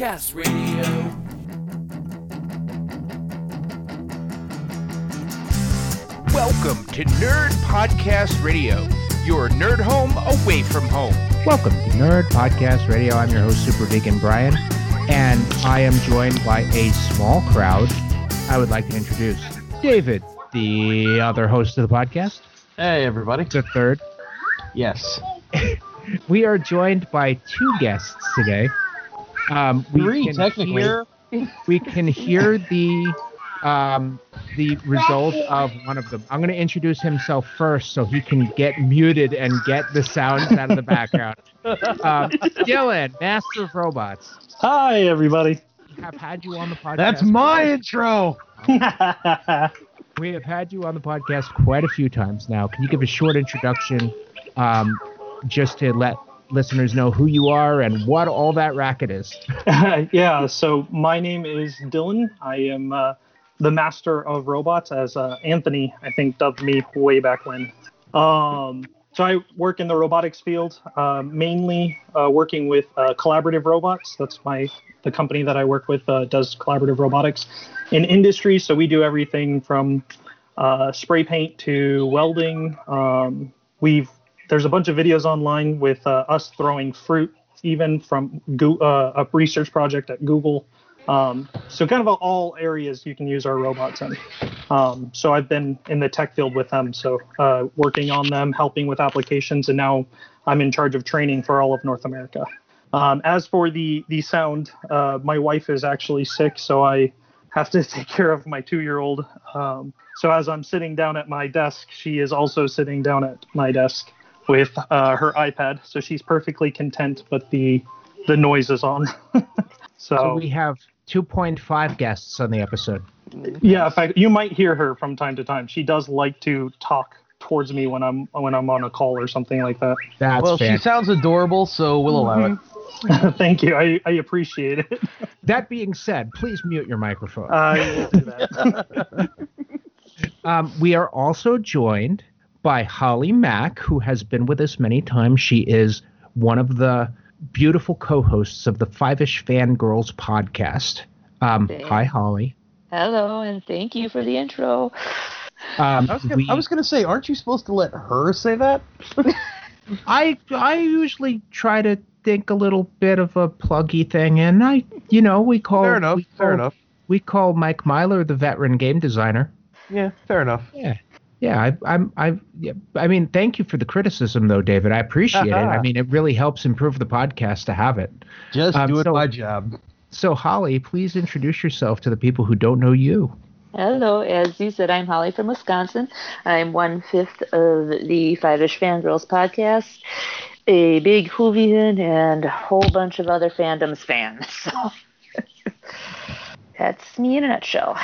Podcast Radio. Welcome to Nerd Podcast Radio, your nerd home away from home. Welcome to Nerd Podcast Radio. I'm your host, Super Vegan Brian, and I am joined by a small crowd. I would like to introduce David, the other host of the podcast, Hey, everybody. the third. Yes. We are joined by two guests today. Um, we Three, can technically. hear- we can hear the um, the result of one of them. I'm going to introduce himself first so he can get muted and get the sounds out of the background. Um, Dylan, Master of Robots. Hi, everybody. We have had you on the podcast. That's my intro. We have had you on the podcast quite a few times now. Can you give a short introduction, um, just to let listeners know who you are and what all that racket is? yeah, so my name is Dylan. I am uh, the master of robots, as uh, Anthony, I think, dubbed me way back when. Um, so I work in the robotics field, uh, mainly uh, working with uh, collaborative robots. That's my the company that I work with uh, does collaborative robotics in industry. So we do everything from spray paint to welding. Um, we've there's a bunch of videos online with uh, us throwing fruit, even from Go- uh, a research project at Google. Um, so kind of all areas you can use our robots in. Um, so I've been in the tech field with them, so uh, working on them, helping with applications, and now I'm in charge of training for all of North America. Um, as for the the sound, uh, my wife is actually sick, so I have to take care of my two-year-old. Um, so as I'm sitting down at my desk, she is also sitting down at my desk with uh, her iPad. So she's perfectly content, but the the noise is on. so, So we have 2.5 guests on the episode. yeah, in fact, you might hear her from time to time. She does like to talk towards me when I'm when I'm on a call or something like that. That's well, she sounds adorable, so we'll allow it. Thank you. I, I appreciate it. That being said, please mute your microphone. I will do that. Um, we are also joined by Holly Mack, who has been with us many times. She is one of the beautiful co-hosts of the Five-ish Fangirls podcast. Um, hi, Holly. Hello, and thank you for the intro. Um, I was, gonna, we- I was gonna say, aren't you supposed to let her say that? I I usually try to think a little bit of a pluggy thing, and I, you know, we call Fair enough. we Fair call- enough. We call Mike Myler the veteran game designer. Yeah, fair enough. Yeah. Yeah, I, I'm. I. Yeah, I mean, thank you for the criticism, though, David. I appreciate it. I mean, it really helps improve the podcast to have it. Just Um, doing so- my job. So, Holly, please introduce yourself to the people who don't know you. Hello, as you said, I'm Holly from Wisconsin. I'm one fifth of the Five-ish Fangirls podcast, a big Whovian and a whole bunch of other fandoms fans. So that's me in a nutshell.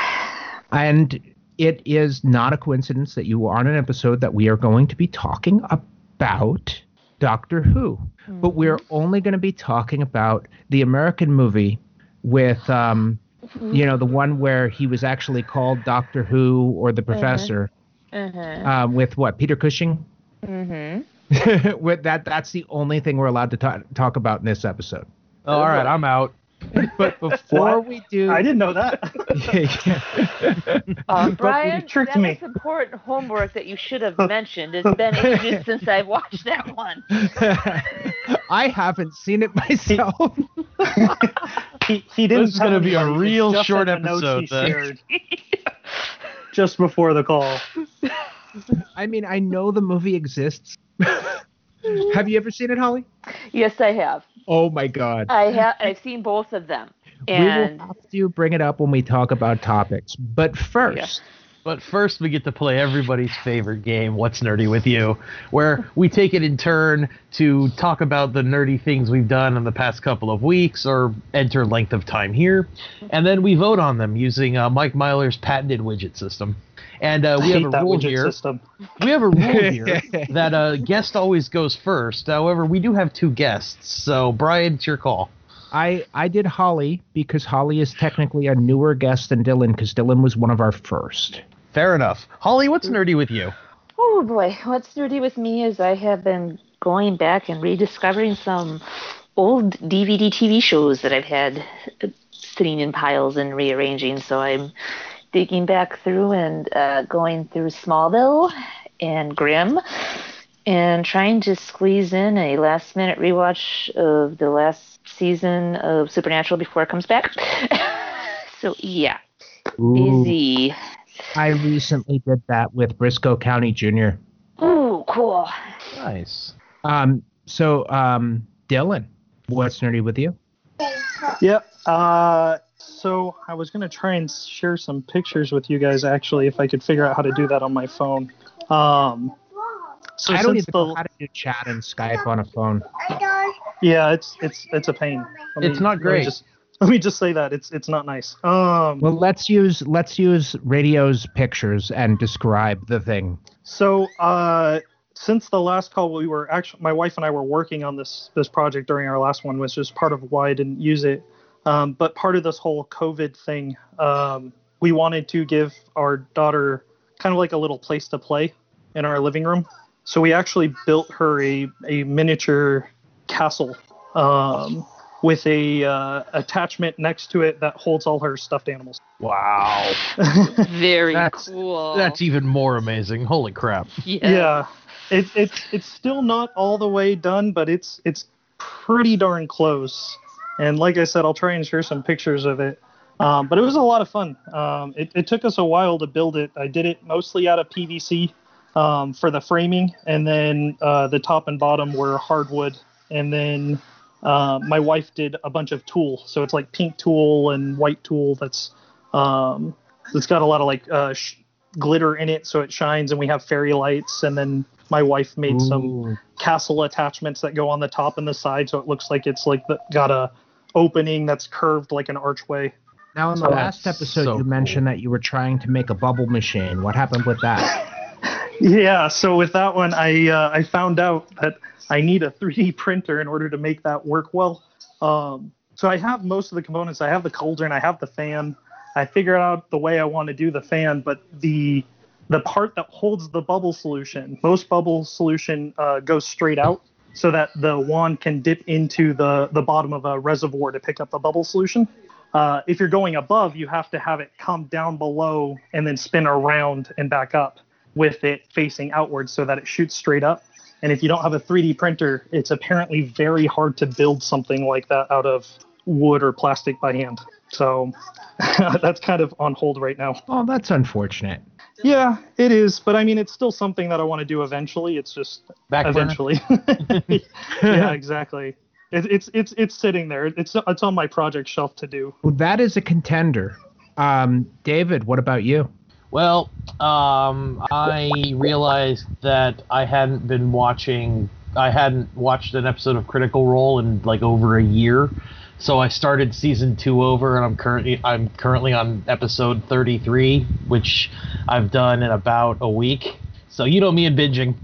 And it is not a coincidence that you are on an episode that we are going to be talking about Doctor Who. But we're only going to be talking about the American movie with, um, you know, the one where he was actually called Doctor Who or the Professor, Uh-huh. um, with what, Peter Cushing? Mm-hmm. with that, that's the only thing we're allowed to ta- talk about in this episode. Oh, all right, I'm out. But before What? we do, I didn't know that. Uh, But Brian, you tricked that me. is important homework that you should have mentioned. It's been ages since I've watched that one. I haven't seen it myself. He, he didn't. This is gonna be a real short in the notes episode, then. just before the call. I mean, I know the movie exists. have you ever seen it, Holly? Yes, I have. Oh my God. I have. I've seen both of them. we And will have to bring it up when we talk about topics. But first, But first, we get to play everybody's favorite game, What's Nerdy with You, where we take it in turn to talk about the nerdy things we've done in the past couple of weeks or enter length of time here. And then we vote on them using uh, Mike Myler's patented widget system. And uh, I we have a rule here. We have a rule here that a guest always goes first. However, we do have two guests. So, Brian, it's your call. I I did Holly because Holly is technically a newer guest than Dylan because Dylan was one of our first. Fair enough. Holly, what's nerdy with you? oh boy, what's nerdy with me is I have been going back and rediscovering some old DVD TV shows that I've had uh, sitting in piles and rearranging. So I'm digging back through and uh, going through Smallville and Grimm and trying to squeeze in a last minute rewatch of the last season of Supernatural before it comes back. so yeah, Ooh, busy. I recently did that with Brisco County Jr. Ooh, cool. Nice. Um, so um, Dylan, what's nerdy with you? Yep. Uh, so I was gonna try and share some pictures with you guys actually, if I could figure out how to do that on my phone. Um, so I don't even the know how to do chat and Skype on a phone. yeah, it's it's it's a pain. Let It's not let me great. just, let me just say that it's it's not nice. Um, Well, let's use let's use radio's pictures and describe the thing. So, uh, since the last call, we were actually my wife and I were working on this this project during our last one, which is part of why I didn't use it. Um, but part of this whole COVID thing, um, we wanted to give our daughter kind of like a little place to play in our living room. So we actually built her a a miniature castle um, with a uh, attachment next to it that holds all her stuffed animals. Wow. Very That's- cool. That's even more amazing. Holy crap. yeah. yeah it, it's it's still not all the way done but it's it's pretty darn close and like i said i'll try and share some pictures of it. Um, but it was a lot of fun. Um, it, it took us a while to build it. I did it mostly out of pvc um, for the framing and then uh, the top and bottom were hardwood. And then uh, my wife did a bunch of tulle. So it's like pink tulle and white tulle that's um, it's got a lot of like uh, sh- glitter in it so it shines and we have fairy lights. And then my wife made some castle attachments that go on the top and the side so it looks like it's like the, got a opening that's curved like an archway. Now, in the So last episode, so you mentioned that you were trying to make a bubble machine. What happened with that? yeah so with that one i uh, i found out that i need a 3d printer in order to make that work well. Um, so i have most of the components. I have the cauldron i have the fan. I figured out the way i want to do the fan but the the part that holds the bubble solution most bubble solution uh, goes straight out so that the wand can dip into the the bottom of a reservoir to pick up the bubble solution uh, if you're going above you have to have it come down below and then spin around and back up with it facing outwards so that it shoots straight up. And if you don't have a 3D printer, it's apparently very hard to build something like that out of wood or plastic by hand. So that's kind of on hold right now. Oh, that's unfortunate. Yeah, it is, but I mean, it's still something that I want to do eventually. It's just Back eventually. yeah, exactly. It, it's it's it's sitting there. It's it's on my project shelf to do. Well, that is a contender. Um, David, what about you? Well, um, I realized that I hadn't been watching. I hadn't watched an episode of Critical Role in like over a year, so I started season two over, and I'm currently I'm currently on episode 33, which I've done in about a week. So you know me and binging.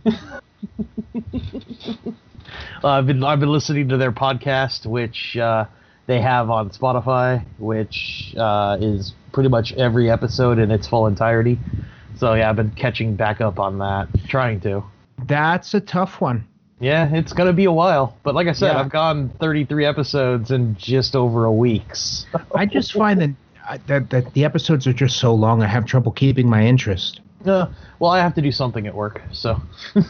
Uh, I've been I've been listening to their podcast, which uh, they have on Spotify, which uh, is pretty much every episode in its full entirety. So yeah, I've been catching back up on that, trying to. That's a tough one. Yeah, it's gonna be a while, but like I said, Yeah. I've gone 33 episodes in just over a week. So. I just find that, uh, that that the episodes are just so long. I have trouble keeping my interest. Uh, well, I have to do something at work, so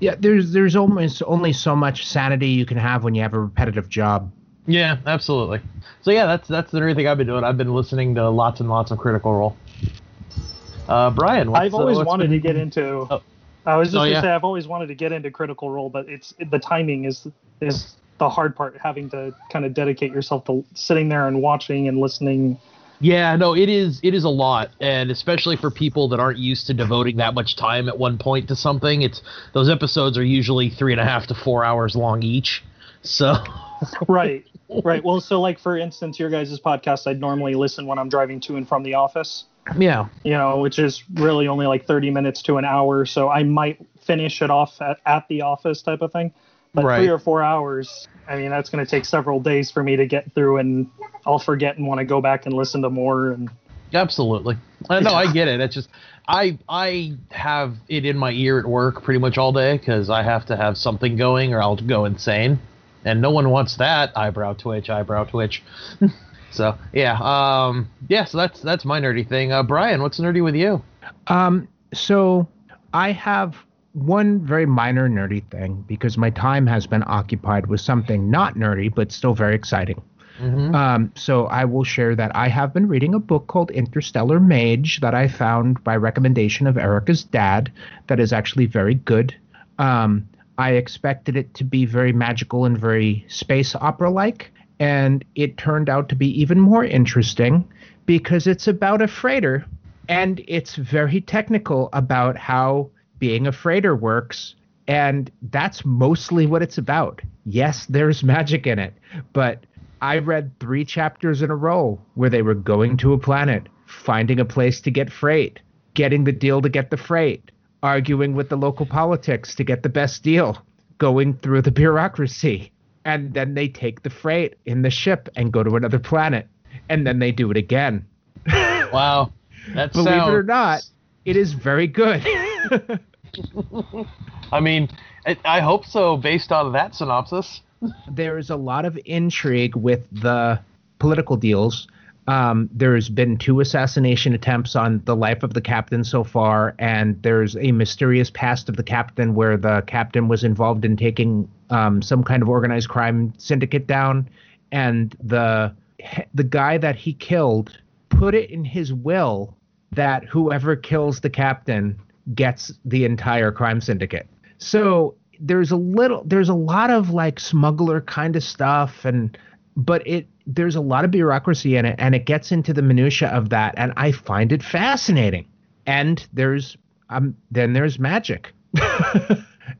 Yeah, there's there's almost only so much sanity you can have when you have a repetitive job. Yeah, absolutely. So yeah, that's that's the only thing I've been doing. I've been listening to lots and lots of Critical Role. Uh, Brian, what's, I've always uh, what's wanted been- to get into. Oh. I was just Oh, gonna yeah. say I've always wanted to get into Critical Role, but it's the timing is is the hard part. Having to kind of dedicate yourself to sitting there and watching and listening. Yeah, no, it is it is a lot, and especially for people that aren't used to devoting that much time at one point to something. It's those episodes are usually three and a half to four hours long each. So right, right. Well, so like for instance, your guys' podcast, I'd normally listen when I'm driving to and from the office. Yeah. you know, which is really only like 30 minutes to an hour. So I might finish it off at, at the office type of thing. But Right. three or four hours, I mean, that's going to take several days for me to get through, and I'll forget and want to go back and listen to more. And Absolutely. No, I get it. It's just I I have it in my ear at work pretty much all day because I have to have something going or I'll go insane, and no one wants that eyebrow twitch, eyebrow twitch. so yeah, um, yeah. So that's that's my nerdy thing. Uh, Brian, what's nerdy with you? Um, so I have one very minor nerdy thing because my time has been occupied with something not nerdy but still very exciting. Mhm. Um, so I will share that I have been reading a book called Interstellar Mage that I found by recommendation of Erica's dad that is actually very good. Um, I expected it to be very magical and very space opera like, and it turned out to be even more interesting because it's about a freighter and it's very technical about how being a freighter works. And that's mostly what it's about. Yes, there's magic in it, but I read three chapters in a row where they were going to a planet, finding a place to get freight, getting the deal to get the freight, arguing with the local politics to get the best deal, going through the bureaucracy. And then they take the freight in the ship and go to another planet. And then they do it again. Wow, that's Believe it or not, it is very good. I mean, I, I hope so. Based on that synopsis. there is a lot of intrigue with the political deals. Um, there's been two assassination attempts on the life of the captain so far, and there's a mysterious past of the captain where the captain was involved in taking um, some kind of organized crime syndicate down, and the the guy that he killed put it in his will that whoever kills the captain gets the entire crime syndicate. So there's a little there's a lot of like smuggler kind of stuff and but it there's a lot of bureaucracy in it and it gets into the minutia of that and I find it fascinating. And there's um then there's magic.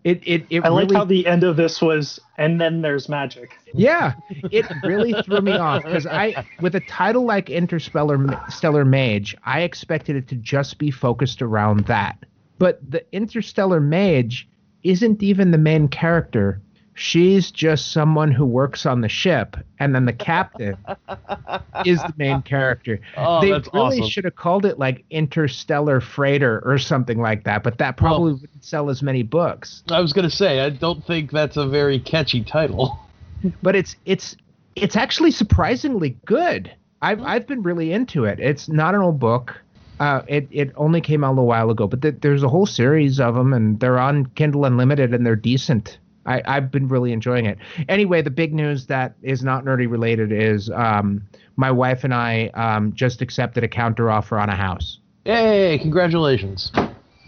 it it it I like how the end of this was, and then there's magic. yeah, it really threw me off because I, with a title like Interstellar Stellar Mage, I expected it to just be focused around that. But the Interstellar Mage isn't even the main character. She's just someone who works on the ship, and then the captain is the main character. Oh, they really awesome. should have called it like Interstellar Freighter or something like that, but that probably wouldn't sell as many books. I was gonna say I don't think that's a very catchy title. but it's it's it's actually surprisingly good. I've I've been really into it. It's not an old book. Uh, it it only came out a little while ago, but th- there's a whole series of them, and they're on Kindle Unlimited, and they're decent. I, I've been really enjoying it. Anyway, the big news that is not nerdy related is um, my wife and I um, just accepted a counter offer on a house. Hey, congratulations!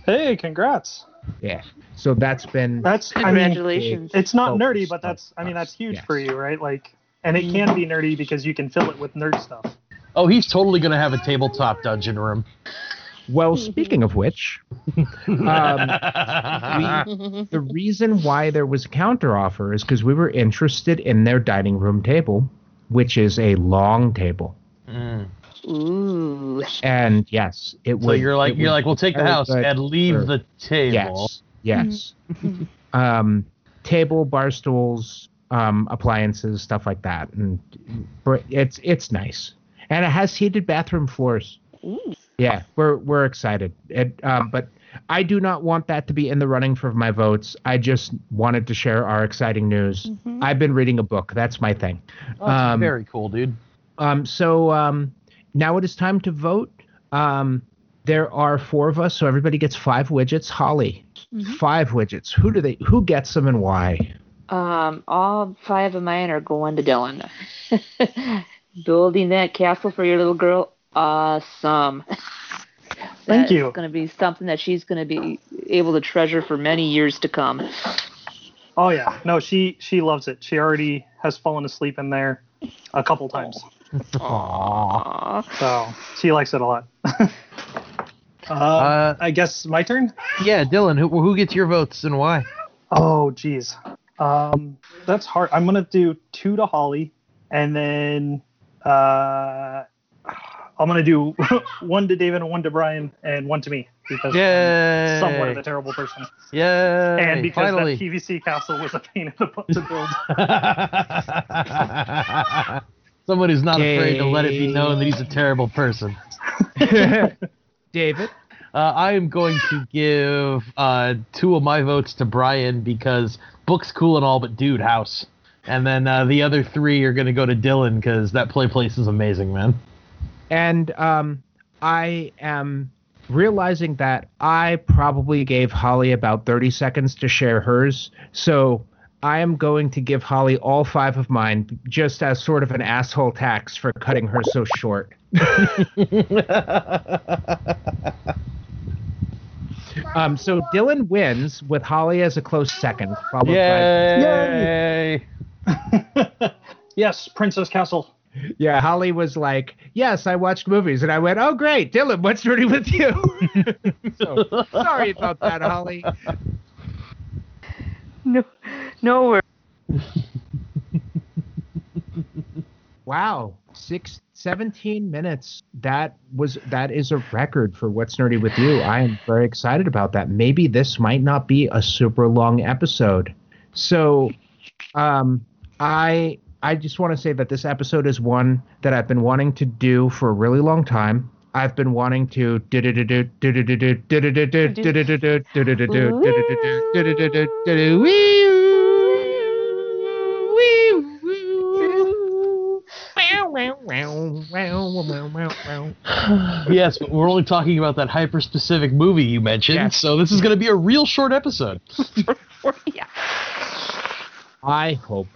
Hey, congrats! Yeah, so that's been That's I mean, Congratulations. it's not nerdy, but that's I mean that's huge us, for you, right? Like, and it can be nerdy because you can fill it with nerd stuff. Oh, he's totally gonna have a tabletop dungeon room. Well. Speaking of which, um, the reason why there was a counteroffer is because we were interested in their dining room table, which is a long table. Mm. Ooh. And yes, it was. So would. you're like you're like we'll take the house good and leave for- the table. Yes, yes. um, table, bar stools, um, appliances, stuff like that, and it's it's nice, and it has heated bathroom floors. Ooh. Yeah, we're we're excited. It, um, but I do not want that to be in the running for my votes. I just wanted to share our exciting news. Mhm. I've been reading a book. That's my thing. Oh, that's Um, very cool, dude. Um, so um, now it is time to vote. Um, there are four of us, so everybody gets five widgets. Holly, five widgets. Who do they? Who gets them and why? Um, all five of mine are going to Dylan. Building that castle for your little girl, awesome. Thank That's you. going to be something that she's going to be able to treasure for many years to come. Oh yeah, no, she she loves it. She already has fallen asleep in there a couple times, Aww. so she likes it a lot. uh, Uh, I guess my turn. Yeah, Dylan, who, who gets your votes and why? Oh geez, um, that's hard. I'm gonna do two to Holly, and then uh, I'm gonna do one to David and one to Brian and one to me because Yay! I'm somewhat of a terrible person, Yay! and because finally. that PVC castle was a pain in the butt to build. Someone who's not afraid to let it be known that he's a terrible person. David. Uh, I am going to give uh, two of my votes to Brian because book's cool and all, but dude, house. And then uh, the other three are going to go to Dylan because that play place is amazing, man. And um, I am realizing that I probably gave Holly about 30 seconds to share hers. So I am going to give Holly all five of mine just as sort of an asshole tax for cutting her so short. Um, so Dylan wins with Holly as a close second, followed by Yay! yes, Princess Castle. Yeah. Holly was like, "Yes, I watched movies," and I went, "Oh, great, Dylan, what's dirty with you?" so sorry about that, Holly. No, no worries. Wow, six, 17 minutes. That was that is a record for what's nerdy with you. I am very excited about that. Maybe this might not be a super long episode. So, um, I I just want to say that this episode is one that I've been wanting to do for a really long time. I've been wanting to yes, but we're only talking about that hyper specific movie you mentioned, Yes. so this is going to be a real short episode. yeah. I hope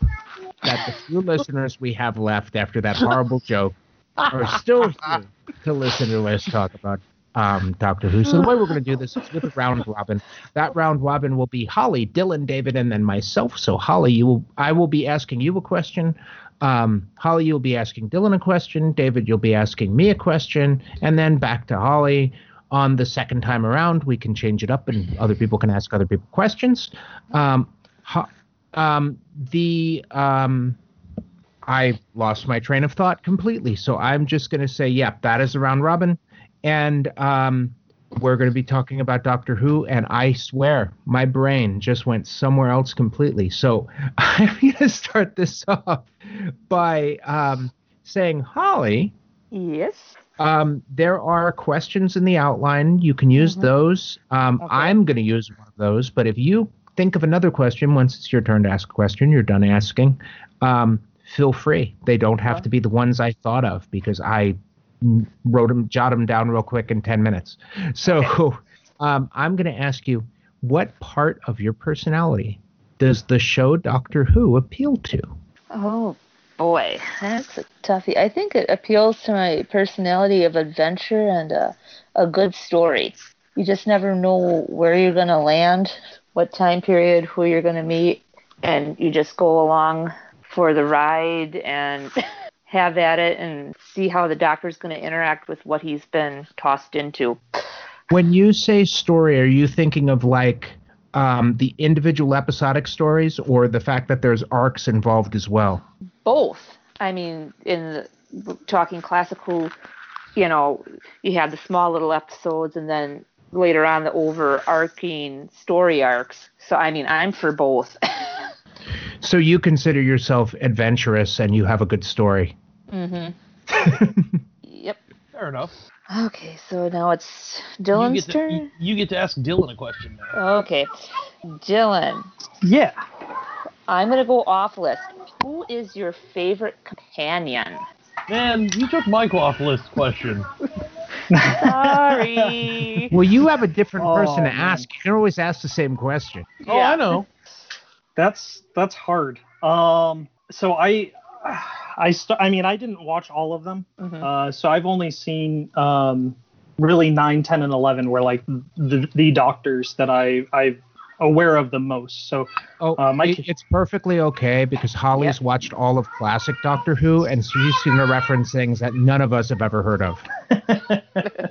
that the few listeners we have left after that horrible joke are still here to listen to us talk about um, Doctor Who. So the way we're going to do this is with a round robin. That round robin will be Holly, Dylan, David, and then myself. So Holly, you will, I will be asking you a question. Um, Holly, you'll be asking Dylan a question. David, you'll be asking me a question, and then back to Holly. On the second time around, we can change it up, and other people can ask other people questions. Um, Ho- um, the um, I lost my train of thought completely. So I'm just going to say, yep, that is a round robin. And um, we're going to be talking about Doctor Who. And I swear, my brain just went somewhere else completely. So I'm going to start this off by um, saying, Holly, Yes. um, there are questions in the outline. You can use Mhm. those. Um, Okay. I'm going to use one of those. But if you think of another question, once it's your turn to ask a question, you're done asking. Um, feel free. They don't have to be the ones I thought of because I wrote them, jot them down real quick in 10 minutes. So um, I'm going to ask you, what part of your personality does the show Doctor Who appeal to? Oh boy, that's a toughie. I think it appeals to my personality of adventure and a, a good story. You just never know where you're going to land, what time period, who you're going to meet, and you just go along for the ride and have at it and see how the doctor's going to interact with what he's been tossed into. When you say story, are you thinking of like um, the individual episodic stories or the fact that there's arcs involved as well? both. I mean, in the, talking classical, you know, you have the small little episodes and then later on the overarching story arcs. So, I mean, I'm for both. So you consider yourself adventurous and you have a good story. Mm-hmm. yep. Fair enough. Okay, so now it's You Dylan's get, to, turn. you, you get to ask Dylan a question now. Okay, Dylan, Yeah. I'm gonna go off list. Who is your favorite companion? Man, you took my off list question. Sorry. Well, you have a different person Oh, to man. ask. You can always ask the same question. Oh, I know. That's that's hard. Um, so I, I st- I mean, I didn't watch all of them. Mhm. Uh, so I've only seen um, really 9, 10, and 11 were like the, the doctors that I I'm aware of the most. So Oh, Uh, Mike- it- it's perfectly okay because Holly's watched all of classic Doctor Who, and she's seen to reference things that none of us have ever heard of.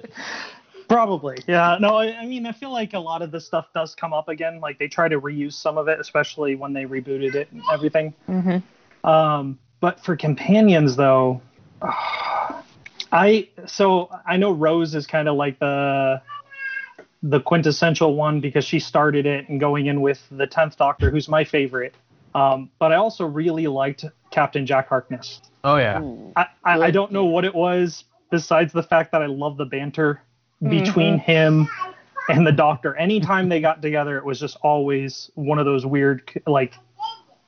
Probably, yeah. No, I, I mean, I feel like a lot of this stuff does come up again. Like they try to reuse some of it, especially when they rebooted it and everything. hmm Um, but for companions, though, I so I know Rose is kind of like the the quintessential one because she started it and going in with the tenth Doctor, who's my favorite. Um, but I also really liked Captain Jack Harkness. Oh yeah. I, I, I don't know what it was besides the fact that I love the banter between him and the doctor. Anytime they got together, it was just always one of those weird like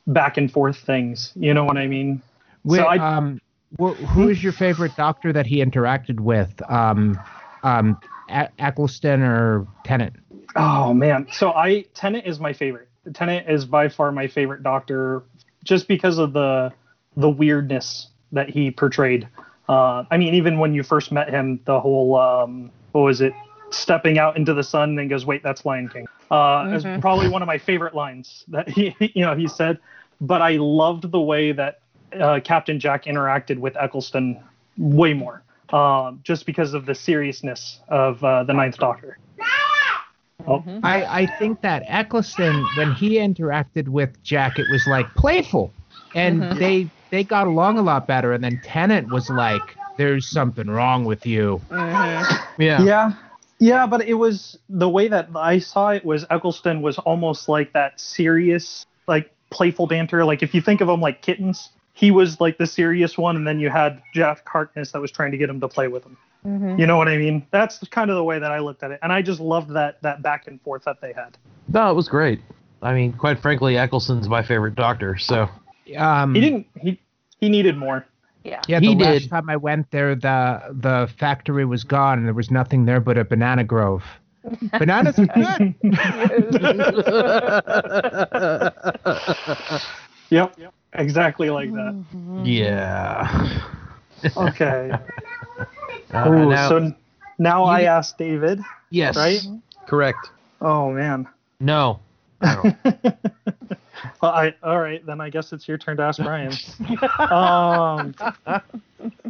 back and forth things. You know what I mean? Wait, I- um, wh- who is your favorite Doctor that he interacted with? Um, um, A- Eccleston or Tennant? Oh man. So I Tennant is my favorite. Tennant is by far my favorite doctor just because of the the weirdness that he portrayed. Uh, I mean, even when you first met him, the whole um, what was it? Stepping out into the sun and goes, "Wait, that's Lion King." Uh, Is probably one of my favorite lines that he, you know, he said. But I loved the way that uh, Captain Jack interacted with Eccleston way more, um, just because of the seriousness of uh, the Ninth Doctor. Oh, I, I think that Eccleston, when he interacted with Jack, it was like playful, and they they got along a lot better. And then Tennant was like, "There's something wrong with you." Yeah. Yeah. Yeah, but it was the way that I saw it was Eccleston was almost like that serious, like playful banter. Like if you think of them like kittens, he was like the serious one, and then you had Jeff Harkness that was trying to get him to play with him. You know what I mean? That's kind of the way that I looked at it, and I just loved that that back and forth that they had. No, it was great. I mean, quite frankly, Eccleston's my favorite doctor. So Um, He didn't. He he needed more. Yeah. Yeah, He the last did. time I went there, the the factory was gone, and there was nothing there but a banana grove. Bananas are good. Yep. Exactly like that. yeah. Okay. Uh, Ooh, now- so n- now I ask David, yes. right? Correct. Oh man. No. I. Well, I all right then. I guess it's your turn to ask Brian. um,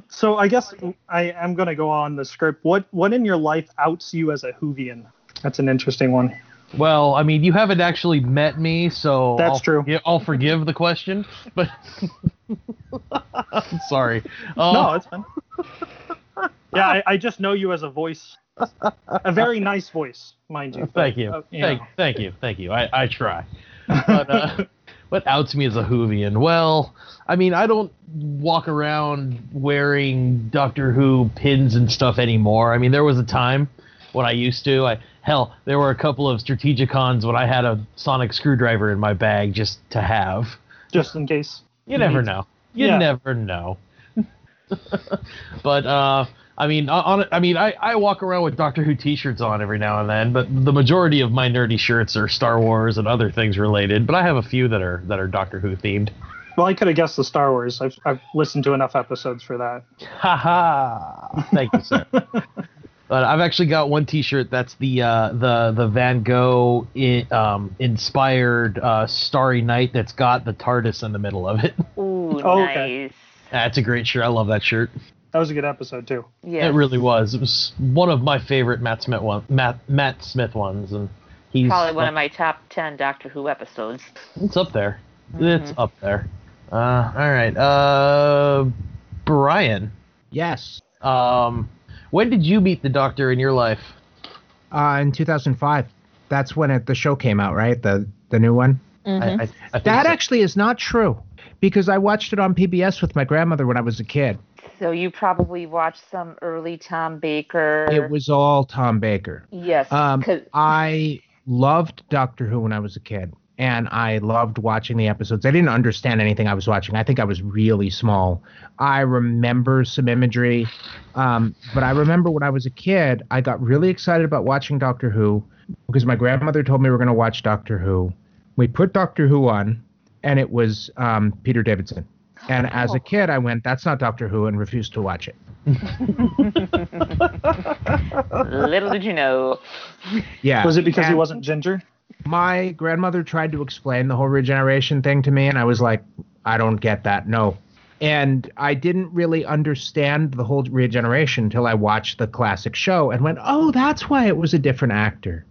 so I guess I am gonna go on the script. What what in your life outs you as a Whovian? That's an interesting one. Well, I mean, you haven't actually met me, so That's I'll true. forgi- I'll forgive the question, but I'm sorry. Uh, no, it's fine. yeah, I, I just know you as a voice, a very nice voice, mind you. Thank you. Uh, you thank, know. thank you. Thank you. I, I try. But uh, what outs me as a Whovian? Well, I mean, I don't walk around wearing Doctor Who pins and stuff anymore. I mean, there was a time when I used to. I hell, there were a couple of Strategicons when I had a sonic screwdriver in my bag just to have. Just in case. You never know. You Yeah. never know. but uh, I mean, on, I mean, I, I walk around with Doctor Who T-shirts on every now and then, but the majority of my nerdy shirts are Star Wars and other things related. But I have a few that are that are Doctor Who themed. Well, I could have guessed the Star Wars. I've I've listened to enough episodes for that. Ha ha! Thank you, sir. But I've actually got one T-shirt that's the uh, the the Van Gogh i um, inspired uh, Starry Night that's got the TARDIS in the middle of it. Ooh, Oh, okay. nice. That's a great shirt. I love that shirt. That was a good episode too. Yeah. It really was. It was one of my favorite Matt Smith one, Matt Matt Smith ones, and he's Probably one of my top ten Doctor Who episodes. It's up there. It's up there. Uh, all right. Uh, Brian. yes. Um, when did you meet the Doctor in your life? Uh, in 2005, that's when it, the show came out, right? The the new one. I, I, I That so. actually is not true, because I watched it on PBS with my grandmother when I was a kid. So you probably watched some early Tom Baker. It was all Tom Baker. yes. Um, 'cause- I loved Doctor Who when I was a kid. And I loved watching the episodes. I didn't understand anything I was watching. I think I was really small. I remember some imagery, um, but I remember when I was a kid, I got really excited about watching Doctor Who because my grandmother told me we were going to watch Doctor Who. We put Doctor Who on, and it was um, Peter Davidson. And as a kid, I went, "That's not Doctor Who," and refused to watch it. Little did you know. Yeah. Was it because he wasn't ginger? My grandmother tried to explain the whole regeneration thing to me and i was like i don't get that no and i didn't really understand the whole regeneration until i watched the classic show and went oh that's why it was a different actor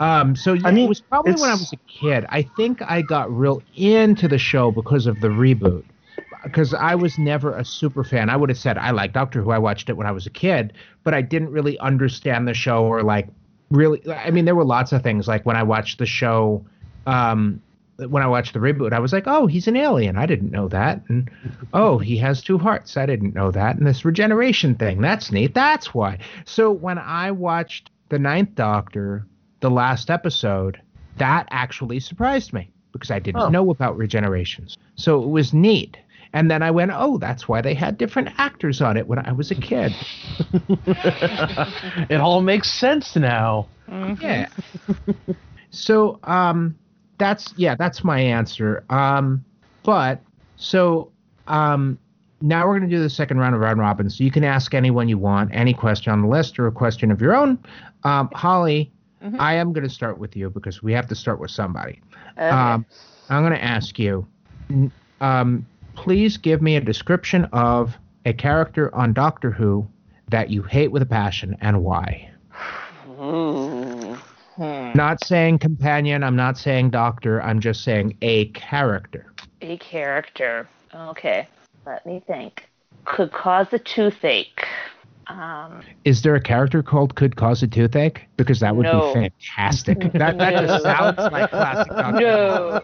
um so yeah, I mean, it was probably when i was a kid i think i got real into the show because of the reboot because I was never a super fan. I would have said I like Doctor Who. I watched it when I was a kid, but I didn't really understand the show or like really. I mean, there were lots of things like when I watched the show, um, when I watched the reboot, I was like, oh, he's an alien. I didn't know that. And oh, he has two hearts. I didn't know that. And this regeneration thing, that's neat. That's why. So when I watched the Ninth Doctor, the last episode, that actually surprised me because I didn't Oh. know about regenerations. So it was neat. And then I went, oh, that's why they had different actors on it when I was a kid. it all makes sense now. Yeah. so um that's yeah, that's my answer. Um but so um now we're going to do the second round of round robin. So you can ask anyone you want, any question on the list or a question of your own. Um, Holly, Mhm. I am going to start with you because we have to start with somebody. Okay. Um, I'm going to ask you, um, please give me a description of a character on Doctor Who that you hate with a passion and why. Hmm. Not saying companion, I'm not saying doctor, I'm just saying a character. A character. Okay. Let me think. Could cause a toothache. Um, Is there a character called Could Cause a Toothache? Because that would No. be fantastic. that, that just sounds like classic Doctor Who. no.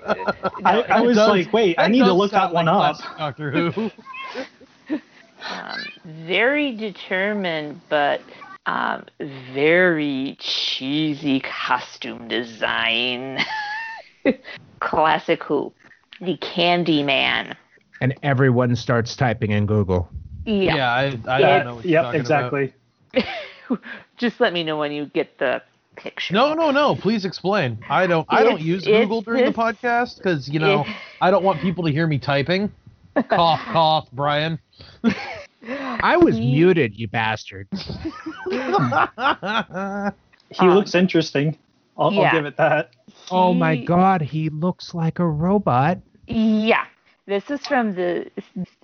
I, I was does- like, wait, I need to look that one like up. Doctor Who. um, very determined, but um, very cheesy costume design. Classic Who. The Kandyman. And everyone starts typing in Google. Yeah. Yeah, I, I don't know what you're Yep, talking exactly. Just let me know when you get the picture. No, no, no. Please explain. I don't. I don't It's- use it's Google during the this- podcast because you know I don't want people to hear me typing. cough, cough, Brian. I was He- muted, you bastard. He Um, looks interesting. I'll, yeah. I'll give it that. Oh my He- god, he looks like a robot. Yeah. This is from the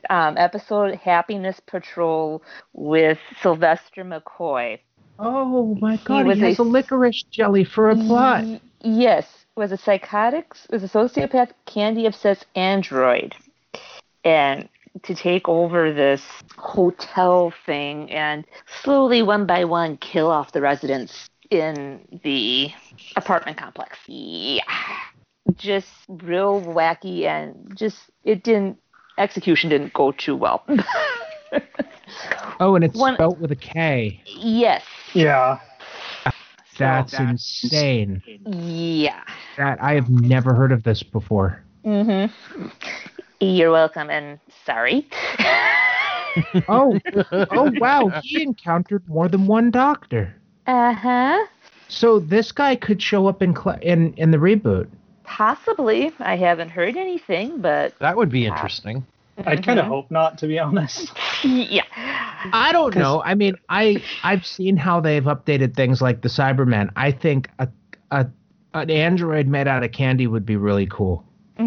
um, episode Happiness Patrol with Sylvester McCoy. Oh my god, he, was has a- a licorice jelly for a plot. Y- yes, was a psychotic, was a sociopath, candy obsessed android, and to take over this hotel thing and slowly, one by one, kill off the residents in the apartment complex. Yeah, just real wacky and just it didn't execution didn't go too well. Oh, and it's One- spelt with a K. yes. Yeah. That's So- insane. Yeah. That I have never heard of this before. Mm-hmm. You're welcome, and sorry. Oh, oh wow, he encountered more than one doctor. uh huh. So this guy could show up in cl- in in the reboot. Possibly. I haven't heard anything, but that would be interesting. I'd kind of Mhm. hope not, to be honest. yeah. I don't know. I mean, I I've seen how they've updated things like the Cybermen. I think a a an android made out of candy would be really cool.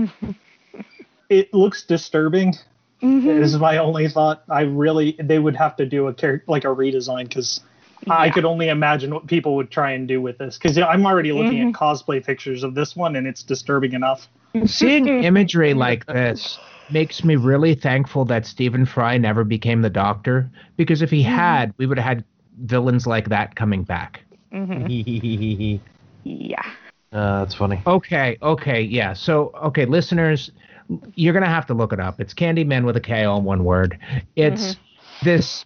It looks disturbing. Mhm. This is my only thought. I really, they would have to do a char- like a redesign because I could only imagine what people would try and do with this. Because I'm already looking Mhm. at cosplay pictures of this one, and it's disturbing enough. Seeing imagery like this makes me really thankful that Stephen Fry never became the Doctor because if he had, we would have had villains like that coming back. Mhm. Yeah. uh, that's funny. Okay, okay, yeah. So, okay, listeners, you're gonna have to look it up. It's Kandyman with a K on one word. It's this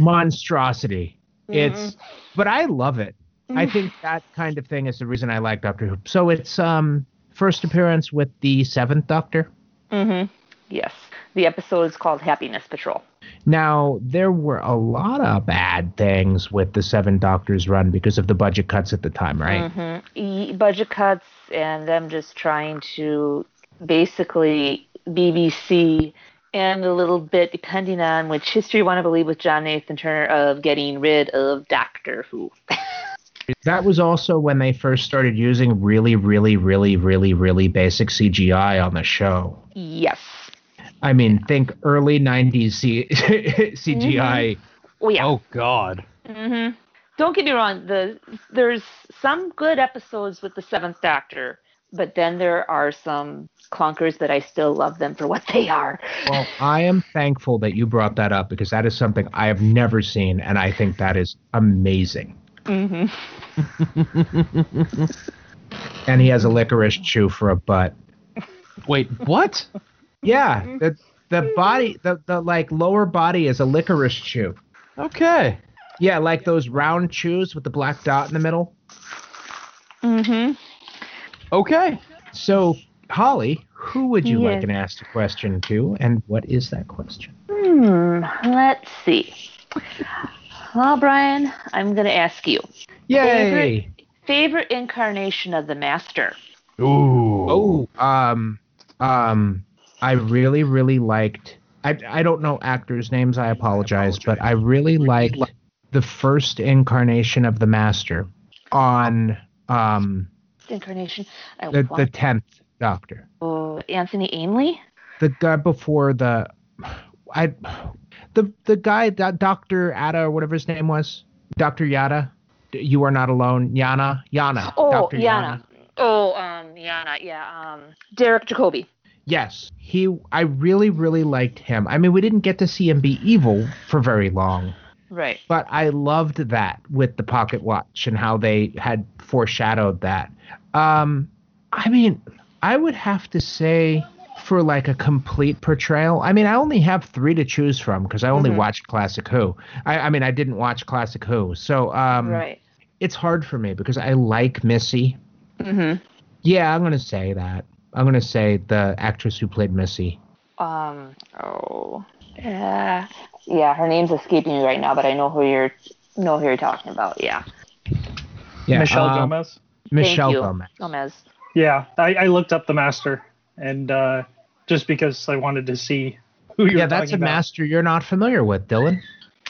monstrosity. It's, but I love it. I think that kind of thing is the reason I like Doctor Who. So it's um first appearance with the Seventh Doctor. Mm-hmm. Yes. The episode is called Happiness Patrol. Now there were a lot of bad things with the Seven Doctors run because of the budget cuts at the time, right? hmm E- budget cuts and them just trying to basically BBC and a little bit, depending on which history you want to believe, with John Nathan Turner of getting rid of Doctor Who. That was also when they first started using really, really, really, really, really basic CGI on the show. yes. I mean, think early '90s C- CGI. Oh yeah. Oh God. Mm-hmm. Don't get me wrong. The there's some good episodes with the Seventh Doctor, but then there are some clunkers that I still love them for what they are. Well, I am thankful that you brought that up because that is something I have never seen, and I think that is amazing. hmm And he has a licorice chew for a butt. Wait, what? Yeah, the the body, the the like lower body is a licorice chew. Okay. Yeah, like those round chews with the black dot in the middle. hmm Okay. So, Holly, who would you like Yes. an asked a question to, and what is that question? Hmm. Let's see. Well, Brian, I'm going to ask you Yay! favorite incarnation of the Master. Ooh. Oh, um, um, I really, really liked. I I don't know actors' names. I apologize, but I really liked the first incarnation of the Master on um Incarnation. I the the tenth Doctor, oh, Anthony Ainley. the guy before the I the the guy that Doctor Ada or whatever his name was, Doctor Yada. You are not alone, Yana. Yana. Oh, Dr. Yana. Oh, um, Yana. Yeah. Um, Derek Jacobi. Yes, he. I really, really liked him. I mean, we didn't get to see him be evil for very long, Right. but I loved that with the pocket watch and how they had foreshadowed that. Um, I mean, I would have to say for like a complete portrayal. I mean, I only have three to choose from because I only Mhm. watched Classic Who. I, I mean, I didn't watch Classic Who, so um, right. it's hard for me because I like Missy. Mm-hmm. Yeah, I'm gonna say that. I'm gonna say the actress who played Missy. Um. Oh. Yeah. Yeah. Her name's escaping me right now, but I know who you're know who you're talking about. Yeah. Yeah, Michelle um, Gomez. Michelle Thank you. Gomez. Gomez. Yeah, I, I looked up the master, and uh, just because I wanted to see who you're Yeah, that's a about. master you're not familiar with, Dylan.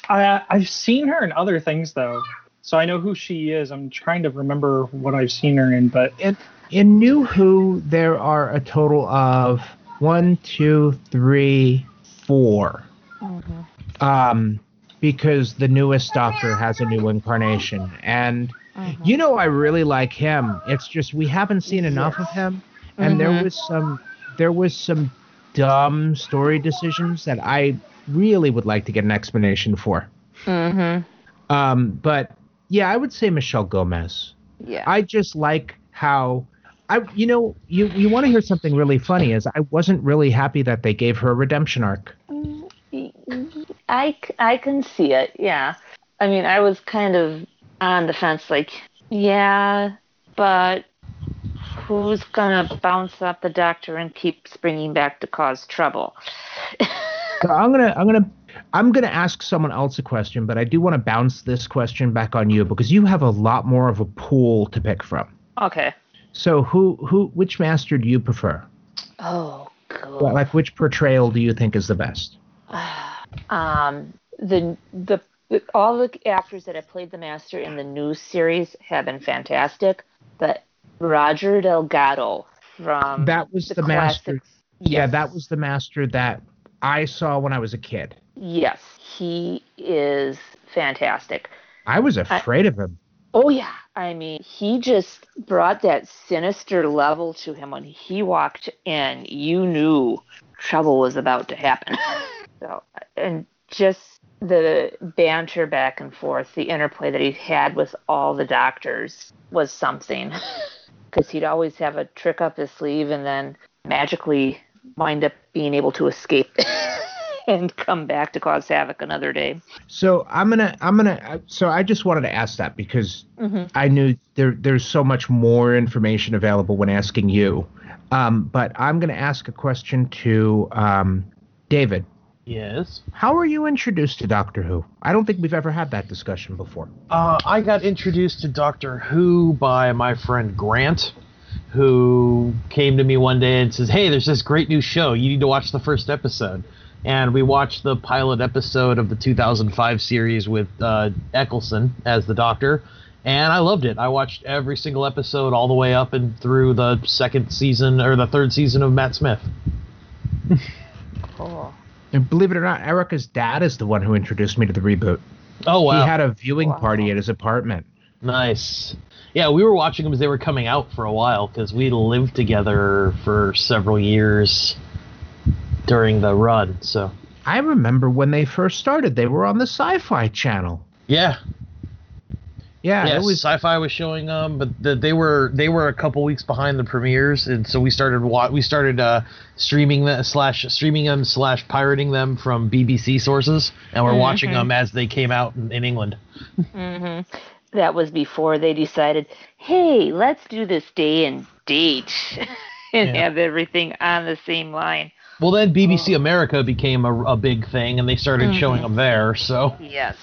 I, I've seen her in other things though, so I know who she is. I'm trying to remember what I've seen her in, but In in New Who, there are a total of one, two, three, four. Mm-hmm. Um, because the newest Doctor has a new incarnation, and Mm-hmm. you know I really like him. It's just we haven't seen enough of him, and there Mhm. was some there was some dumb story decisions that I really would like to get an explanation for. Mm-hmm. Um, but yeah, I would say Michelle Gomez. Yeah. I just like how I you know you you want to hear something really funny is I wasn't really happy that they gave her a redemption arc. I, I can see it. Yeah. I mean, I was kind of on the fence, like, yeah, but who's gonna bounce up the doctor and keep springing back to cause trouble? I'm gonna I'm gonna I'm gonna ask someone else a question, but I do want to bounce this question back on you because you have a lot more of a pool to pick from. okay. So who who which master do you prefer? Oh. Well, Like which portrayal do you think is the best? um, the the all the actors that have played the Master in the new series have been fantastic, but Roger Delgado from That was the master- classics- Yeah, Yes. that was the master that I saw when I was a kid. Yes, he is fantastic. I was afraid of him. Oh yeah, I mean, he just brought that sinister level to him when he walked in. You knew trouble was about to happen. so, and just the banter back and forth, the interplay that he had with all the doctors was something. Because he'd always have a trick up his sleeve and then magically wind up being able to escape and come back to cause havoc another day. So I'm gonna I'm gonna uh, so I just wanted to ask that because hmm I knew there there's so much more information available when asking you. Um, but I'm gonna ask a question to um, David. Yes. How were you introduced to Doctor Who? I don't think we've ever had that discussion before. Uh, I got introduced to Doctor Who by my friend Grant, who came to me one day and says, "Hey, there's this great new show. You need to watch the first episode." And we watched the pilot episode of the 2005 series with uh, Eccleston as the Doctor, and I loved it. I watched every single episode all the way up and through the second season or the third season of Matt Smith. Cool. And believe it or not, Erica's dad is the one who introduced me to the reboot. Oh wow! He had a viewing Wow. party at his apartment. Nice. Yeah, we were watching them as they were coming out for a while because we lived together for several years during the run. So I remember when they first started, they were on the Sci-Fi Channel. yeah, Yeah, yeah. it was. Sci-Fi was showing them, but the, they were they were a couple weeks behind the premieres, and so we started we started uh, streaming the slash streaming them slash pirating them from BBC sources, and we're watching Mhm. them as they came out in, in England. hmm That was before they decided, hey, let's do this day and date and Yeah. have everything on the same line. Well, then BBC America became a, a big thing, and they started showing Mhm. them there. So Yes.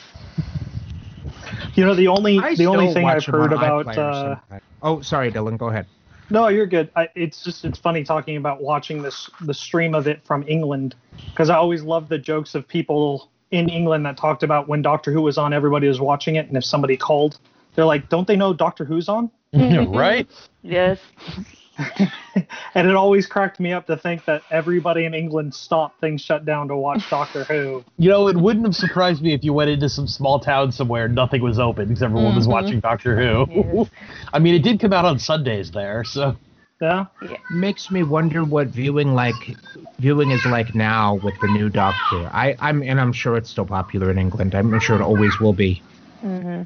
You know, the only I the only thing I've heard about. Uh, oh, sorry, Dylan. Go ahead. no, you're good. I, it's just it's funny talking about watching this the stream of it from England because I always love the jokes of people in England that talked about when Doctor Who was on, everybody was watching it, and if somebody called, they're like, "Don't they know Doctor Who's on?" right. Yes. and it always cracked me up to think that everybody in England stopped things shut down to watch Doctor Who. You know, it wouldn't have surprised me if you went into some small town somewhere and nothing was open because everyone was Mhm. watching Doctor Who. Yes. I mean, it did come out on Sundays there, so Yeah. Makes me wonder what viewing like viewing is like now with the new Doctor. I, I'm and I'm sure it's still popular in England. I'm sure it always will be. hmm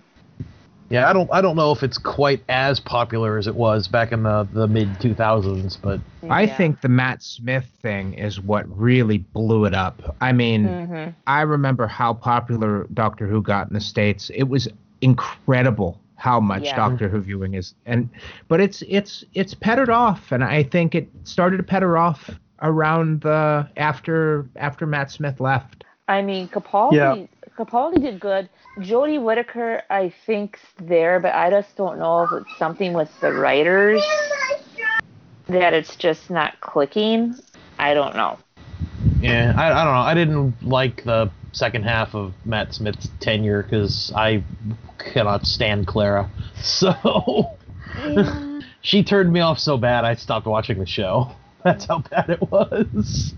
yeah, I don't, I don't know if it's quite as popular as it was back in the the mid two thousands, but I think the Matt Smith thing is what really blew it up. I mean, hmm I remember how popular Doctor Who got in the states. It was incredible how much Yeah. Doctor Who viewing is, and but it's it's it's pettered off, and I think it started to petter off around the after after Matt Smith left. I mean, Capaldi. Yeah. Capaldi did good. Jodie Whittaker, I think's there, but I just don't know if it's something with the writers that it's just not clicking. I don't know. yeah, I, I don't know. I didn't like the second half of Matt Smith's tenure because I cannot stand Clara, so she turned me off so bad I stopped watching the show. That's how bad it was.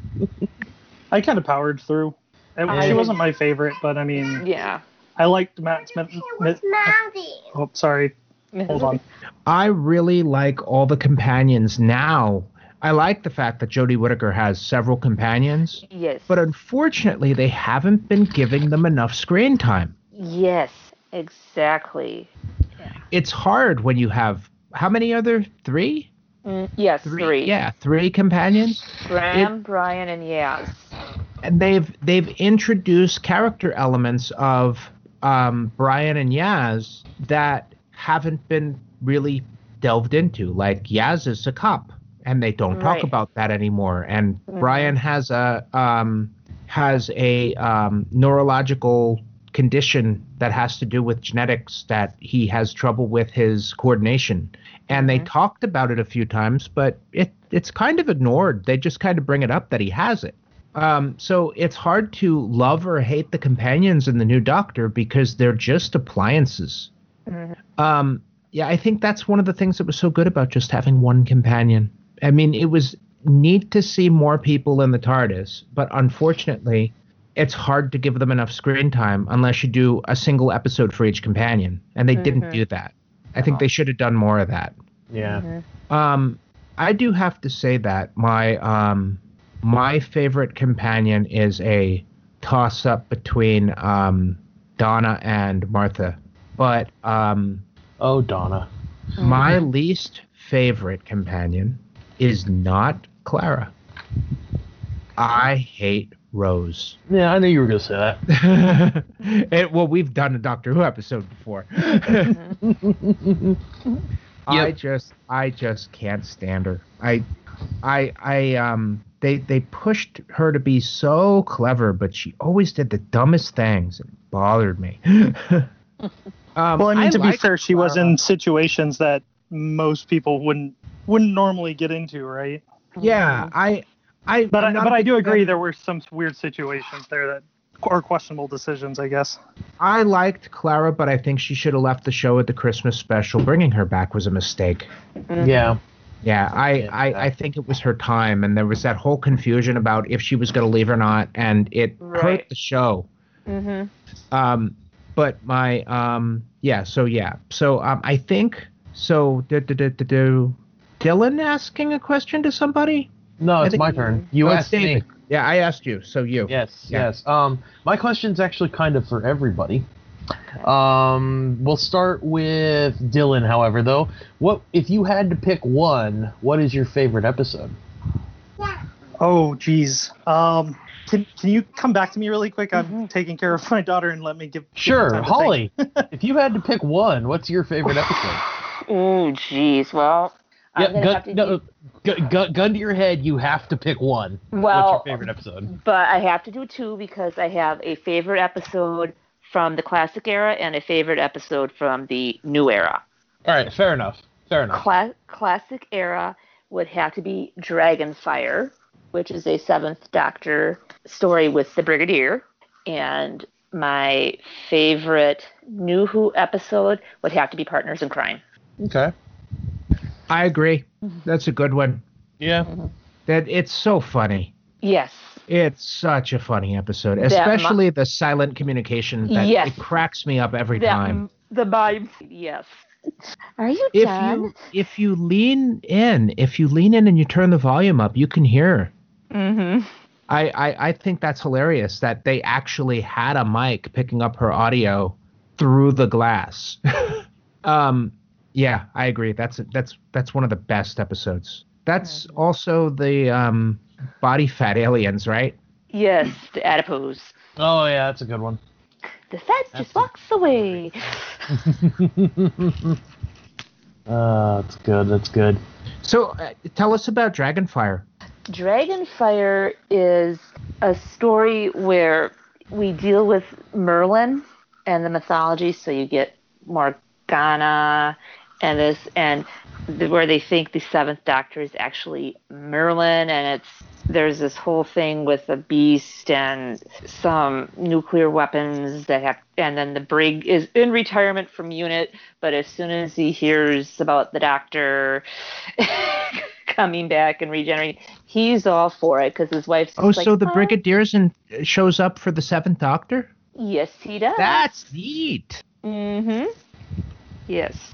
I kind of powered through. It, I- she wasn't my favorite, but I mean, Yeah. I liked Matt Smith. Oh, sorry. Hold on. I really like all the companions now. I like the fact that Jodie Whittaker has several companions, Yes. but unfortunately, they haven't been giving them enough screen time. yes. Exactly. Yeah. It's hard when you have how many other three? Mm, yes. Three. Yeah, three companions. Graham, Ryan, and Yaz. And they've they've introduced character elements of um, Ryan and Yaz that haven't been really delved into. Like Yaz is a cop, and they don't talk about that anymore. And Mhm. Ryan has a um, has a um, neurological condition that has to do with genetics that he has trouble with his coordination. And they Mhm. talked about it a few times, but it it's kind of ignored. They just kind of bring it up that he has it. Um, so it's hard to love or hate the companions in the new Doctor because they're just appliances. Mhm. Um, yeah, I think that's one of the things that was so good about just having one companion. I mean, it was neat to see more people in the TARDIS, but unfortunately, it's hard to give them enough screen time unless you do a single episode for each companion, and they didn't Mhm. do that. I think they should have done more of that. Yeah. Mhm. Um, I do have to say that my um, my favorite companion is a toss up between um, Donna and Martha, but um, Oh, Donna. my least favorite companion is not Clara. I hate Rose. Yeah, I knew you were gonna say that. it, well, we've done a Doctor Who episode before. I just, I just can't stand her. I, I, I, um, they, they pushed her to be so clever, but she always did the dumbest things. It bothered me. um, Well, I mean, to be liked fair, she was in situations that most people wouldn't wouldn't normally get into, right? Yeah, I, I, But I'm I, but a I do agree fan- there were some weird situations there that or questionable decisions, I guess. I liked Clara, but I think she should have left the show at the Christmas special. Bringing her back was a mistake. yeah. Yeah, I, Yeah. I, I think it was her time, and there was that whole confusion about if she was going to leave or not, and it hurt the show. hmm Um, but my, um, yeah, so yeah, so um, I think so. Do, do, do, do, do. Dylan asking a question to somebody? No, it's my turn. You Oh, asked me. Yeah, I asked you, so you. Yes, Yeah. yes. Um, my question's actually kind of for everybody. Um, we'll start with Dylan. However, though, what if you had to pick one? What is your favorite episode? Oh, geez. Um, can can you come back to me really quick? I'm taking care of my daughter and let me give. give Sure, time to think. Holly. if you had to pick one, what's your favorite episode? Oh, jeez. Well, I'm Yeah, gonna gun, have to no, do- gu- gu- gun to your head. You have to pick one. Well, what's your favorite episode? but I have to do two because I have a favorite episode from the classic era and a favorite episode from the new era. All right, fair enough. Fair enough. Cla- classic era would have to be Dragonfire, which is a Seventh Doctor story with the Brigadier, and my favorite New Who episode would have to be Partners in Crime. Okay. I agree. Mm-hmm. That's a good one. Yeah. That it's so funny. Yes. It's such a funny episode, That especially the silent communication. That Yes. it cracks me up every That- time. The vibe. Yes. Are you If done? you if you lean in, if you lean in and you turn the volume up, you can hear. Mm-hmm. I, I I think that's hilarious that they actually had a mic picking up her audio through the glass. um, yeah, I agree. That's that's that's one of the best episodes. That's also the um, body fat aliens, right? Yes, the adipose. Oh yeah, that's a good one. The fat just That's a- walks away. uh, that's good. That's good. So uh, tell us about Dragonfire. Dragonfire is a story where we deal with Merlin and the mythology. So you get Morgana and this, and the, where they think the Seventh Doctor is actually Merlin, and it's there's this whole thing with the beast and some nuclear weapons that have, and then the brig is in retirement from unit, but as soon as he hears about the Doctor. coming back and regenerating. He's all for it because his wife's. Oh, just so the "Oh, Brigadier's and shows up for the Seventh Doctor. Yes, he does. That's neat. Mm-hmm. Yes.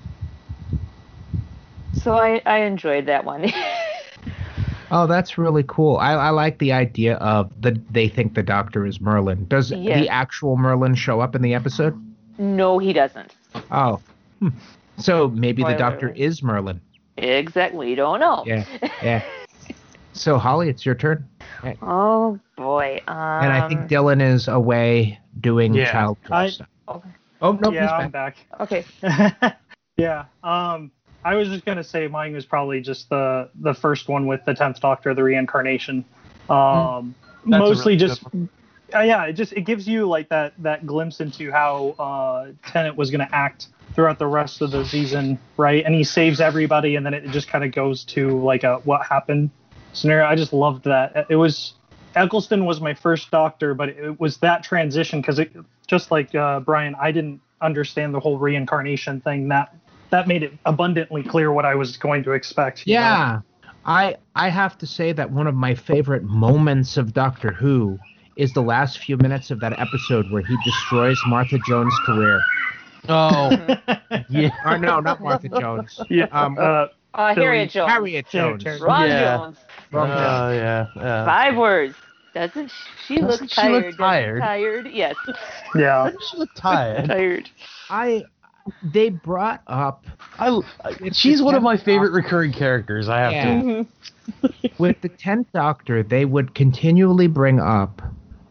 So I I enjoyed that one. Oh, that's really cool. I, I like the idea of the they think the Doctor is Merlin. Does Yes. the actual Merlin show up in the episode? no, he doesn't. Oh, hmm. so maybe the Doctor alert. is Merlin. Exactly. We don't know. Yeah, yeah. So Holly, it's your turn, Oh boy. Um, and I think Dylan is away doing Yeah. child care I- stuff. Oh no, yeah, he's I'm back. back. Okay. yeah. Um, I was just gonna say mine was probably just the the first one with the tenth Doctor, the reincarnation. Um, Hmm. That's mostly really just. Uh, yeah, it just it gives you like that that glimpse into how uh, Tennant was gonna act throughout the rest of the season, right? And he saves everybody, and then it just kind of goes to like a what happened scenario. I just loved that. It was Eccleston was my first Doctor, but it was that transition because it just like uh, Brian, I didn't understand the whole reincarnation thing. That that made it abundantly clear what I was going to expect. you know? Yeah, I I have to say that one of my favorite moments of Doctor Who is the last few minutes of that episode where he destroys Martha Jones' career. Oh yeah. Or no, not Martha Jones. Yeah. Um, uh, Uh, Harriet Jones. Harriet Harriet Jones. Jones. Ron Yeah. Jones. Oh Jones. yeah. yeah. Five words. Doesn't she, she look Doesn't she look tired? tired? Tired. Yes. yeah. Doesn't she look tired? tired. I they brought up I, she's one of my favorite recurring characters. I have Yeah. to. Mhm. with the tenth Doctor, they would continually bring up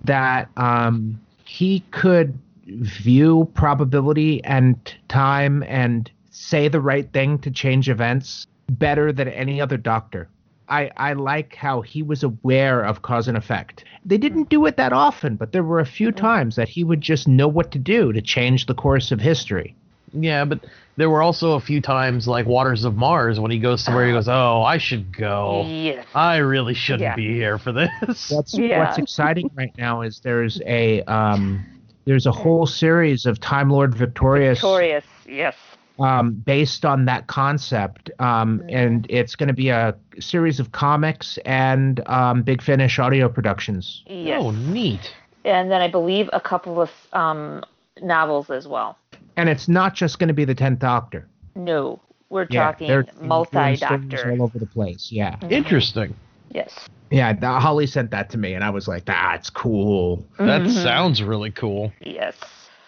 that um, he could view probability and time and say the right thing to change events better than any other doctor. I, I like how he was aware of cause and effect. They didn't do it that often, but there were a few times that he would just know what to do to change the course of history. Yeah, but there were also a few times like Waters of Mars when he goes to where he goes, "Oh, I should go. Yes. I really shouldn't Yeah. be here for this." What's Yeah. what's exciting right now is there's a um, there's a whole series of Time Lord Victorious, Victorious. Yes. um, based on that concept, um, and it's going to be a series of comics and um, Big Finish audio productions. Yes. Oh, neat. And then I believe a couple of um, novels as well. And it's not just going to be the Tenth Doctor. No, we're Yeah, talking multi stories doctor. all over the place. Yeah, Interesting. Yes. yeah. the- Holly sent that to me, and I was like, "That's cool." That Mhm. sounds really cool. Yes.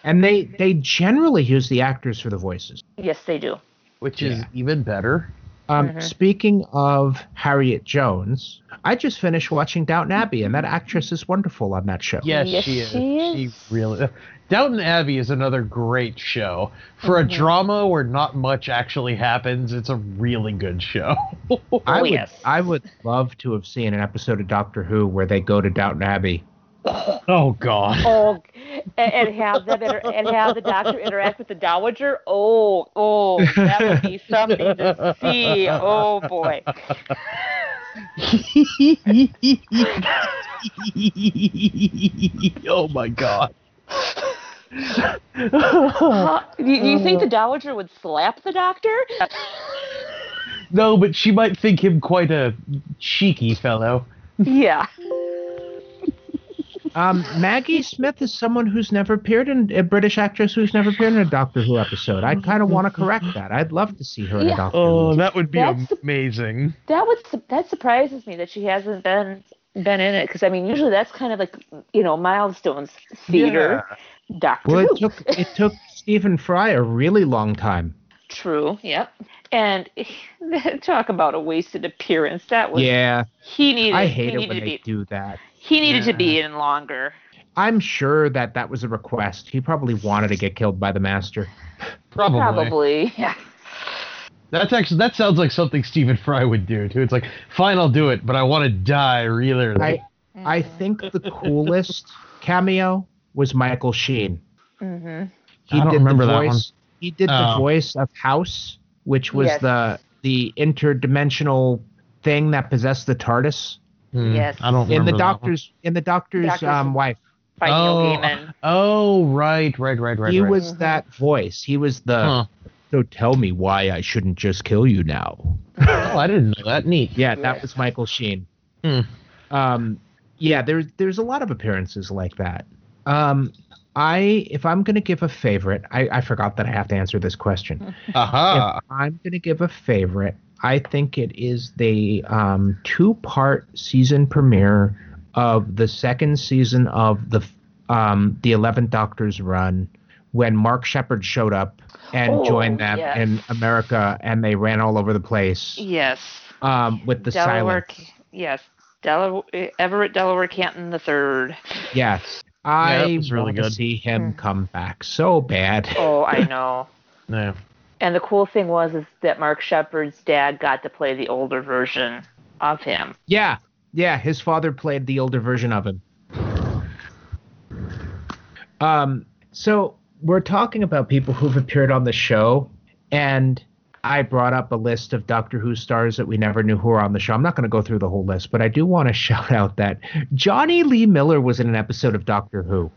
And they they generally use the actors for the voices. Yes, they do. Which is even better. Um, Mhm. Speaking of Harriet Jones, I just finished watching Downton Abbey, and that actress is wonderful on that show. Yes, Yes, she is. she is. She really. Downton Abbey is another great show for a drama where not much actually happens. It's a really good show. I Oh, would, yes. I would love to have seen an episode of Doctor Who where they go to Downton Abbey. Oh God. Oh, and, and have them inter- and have the doctor interact with the dowager. Oh, oh, that would be something to see. Oh boy. oh my God. Huh? Do you, do you think the dowager would slap the doctor? no, but she might think him quite a cheeky fellow. Yeah. Um, Maggie Smith is someone who's never appeared in a British actress who's never appeared in a Doctor Who episode. I kind of want to correct that. I'd love to see her in a Doctor Oh, Who. that would be That's- amazing. That would that surprises me that she hasn't been been in it because I mean usually that's kind of like you know milestones theater. Doctor Well, Who. it took it took Stephen Fry a really long time. True. Yep. And talk about a wasted appearance. That was Yeah, he needed. I he hate it needed when to they be. do that. He needed to be in longer. I'm sure that that was a request. He probably wanted to get killed by the Master. Probably. Probably. Yeah. That's actually that sounds like something Stephen Fry would do too. It's like, fine, I'll do it, but I want to die really early. I I think the coolest cameo was Michael Sheen. Mm-hmm. He I don't did remember the that voice. He did the Oh. voice of House, which was Yes. the the interdimensional thing that possessed the TARDIS Hmm, Yes. I don't in the doctor's in the doctor's, Doctor's- um, wife. Oh, oh, right, right, right, right. he right. was that voice. He was the. Huh. So tell me why I shouldn't just kill you now. Oh, I didn't know that. Neat. Yeah, that was Michael Sheen. Hmm. Um, yeah, there's there's a lot of appearances like that. Um, I if I'm gonna give a favorite, I, I forgot that I have to answer this question. Aha. If I'm gonna give a favorite, I think it is the um, two-part season premiere of the second season of the um, the Eleventh Doctor's run, when Mark Sheppard showed up and Oh, joined them yes. in America, and they ran all over the place Yes. um, with the Delaware. silence. Yes. Delaware, Everett Delaware Canton the third. Yes, that I was really want to see him Hmm. come back so bad. Oh, I know. Yeah. And the cool thing was is that Mark Sheppard's dad got to play the older version of him. Yeah, yeah. His father played the older version of him. Um, so we're talking about people who've appeared on the show, and I brought up a list of Doctor Who stars that we never knew who were on the show. I'm not going to go through the whole list, but I do want to shout out that Jonny Lee Miller was in an episode of Doctor Who.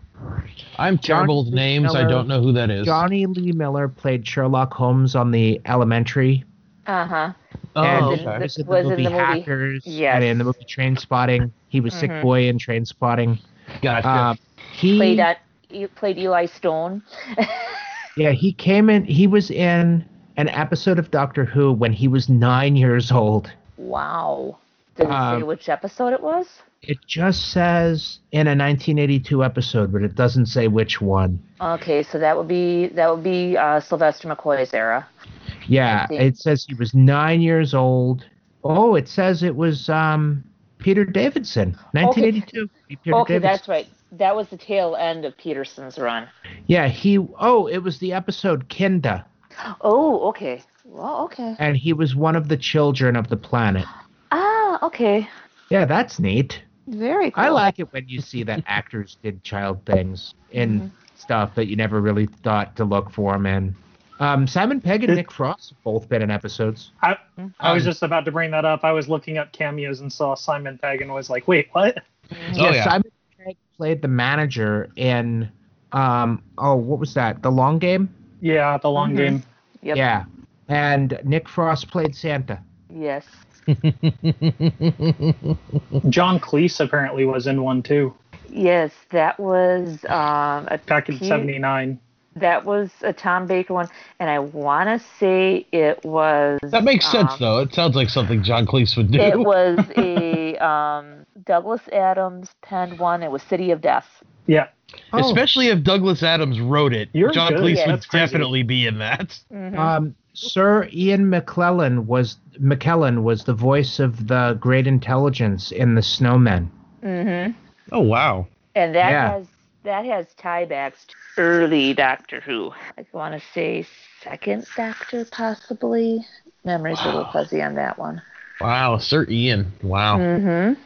I'm terrible with John names. I don't know who that is. Jonny Lee Miller played Sherlock Holmes on the Elementary. Uh huh. oh, and Was in okay. the- was in the was in movie the movie- Hackers Yes. and in the movie Trainspotting. He was Sick Mhm. Boy in Trainspotting. Gotcha. Um, he Played at he played Eli Stone. yeah he came in. He was in an episode of Doctor Who when he was nine years old. Wow. Did it say Um, which episode it was? It just says in a 1982 episode, but it doesn't say which one. Okay, so that would be that would be uh, Sylvester McCoy's era. Yeah, it says he was nine years old. Oh, it says it was um, Peter Davidson, 1982. Peter okay, Davidson. that's right. that was the tail end of Peterson's run. Yeah, he. Oh, it was the episode Kinda, Oh, okay. Well, okay. and he was one of the children of the planet. Ah, okay. Yeah, that's neat. Very cool. I like it when you see that actors did child things in stuff that you never really thought to look for them in. Um, Simon Pegg and Did- Nick Frost have both been in episodes. I, I was Um, just about to bring that up. I was looking up cameos and saw Simon Pegg and was like, wait, what? Oh, yeah, yeah. Simon Pegg played the manager in um oh what was that? The Long Game? Yeah, the long Mhm. game. Yep. Yeah. And Nick Frost played Santa. Yes. John Cleese apparently was in one too, Yes, that was um a back in '79. that was a Tom Baker one, and I want to say it was. That makes sense, um, though. It sounds like something John Cleese would do. It was a um, Douglas Adams penned one. It was City of Death. Yeah, Oh, Especially if Douglas Adams wrote it. You're John good. Cleese Yeah, would definitely be in that. Mhm. um Sir Ian McClellan was McKellen was the voice of the Great Intelligence in The Snowmen. Mhm. Oh wow. And that Yeah. has that has tiebacks to early Doctor Who. I want to say second Doctor, possibly. Memory's a little fuzzy on that one. Wow, Sir Ian. Wow. Mm-hmm.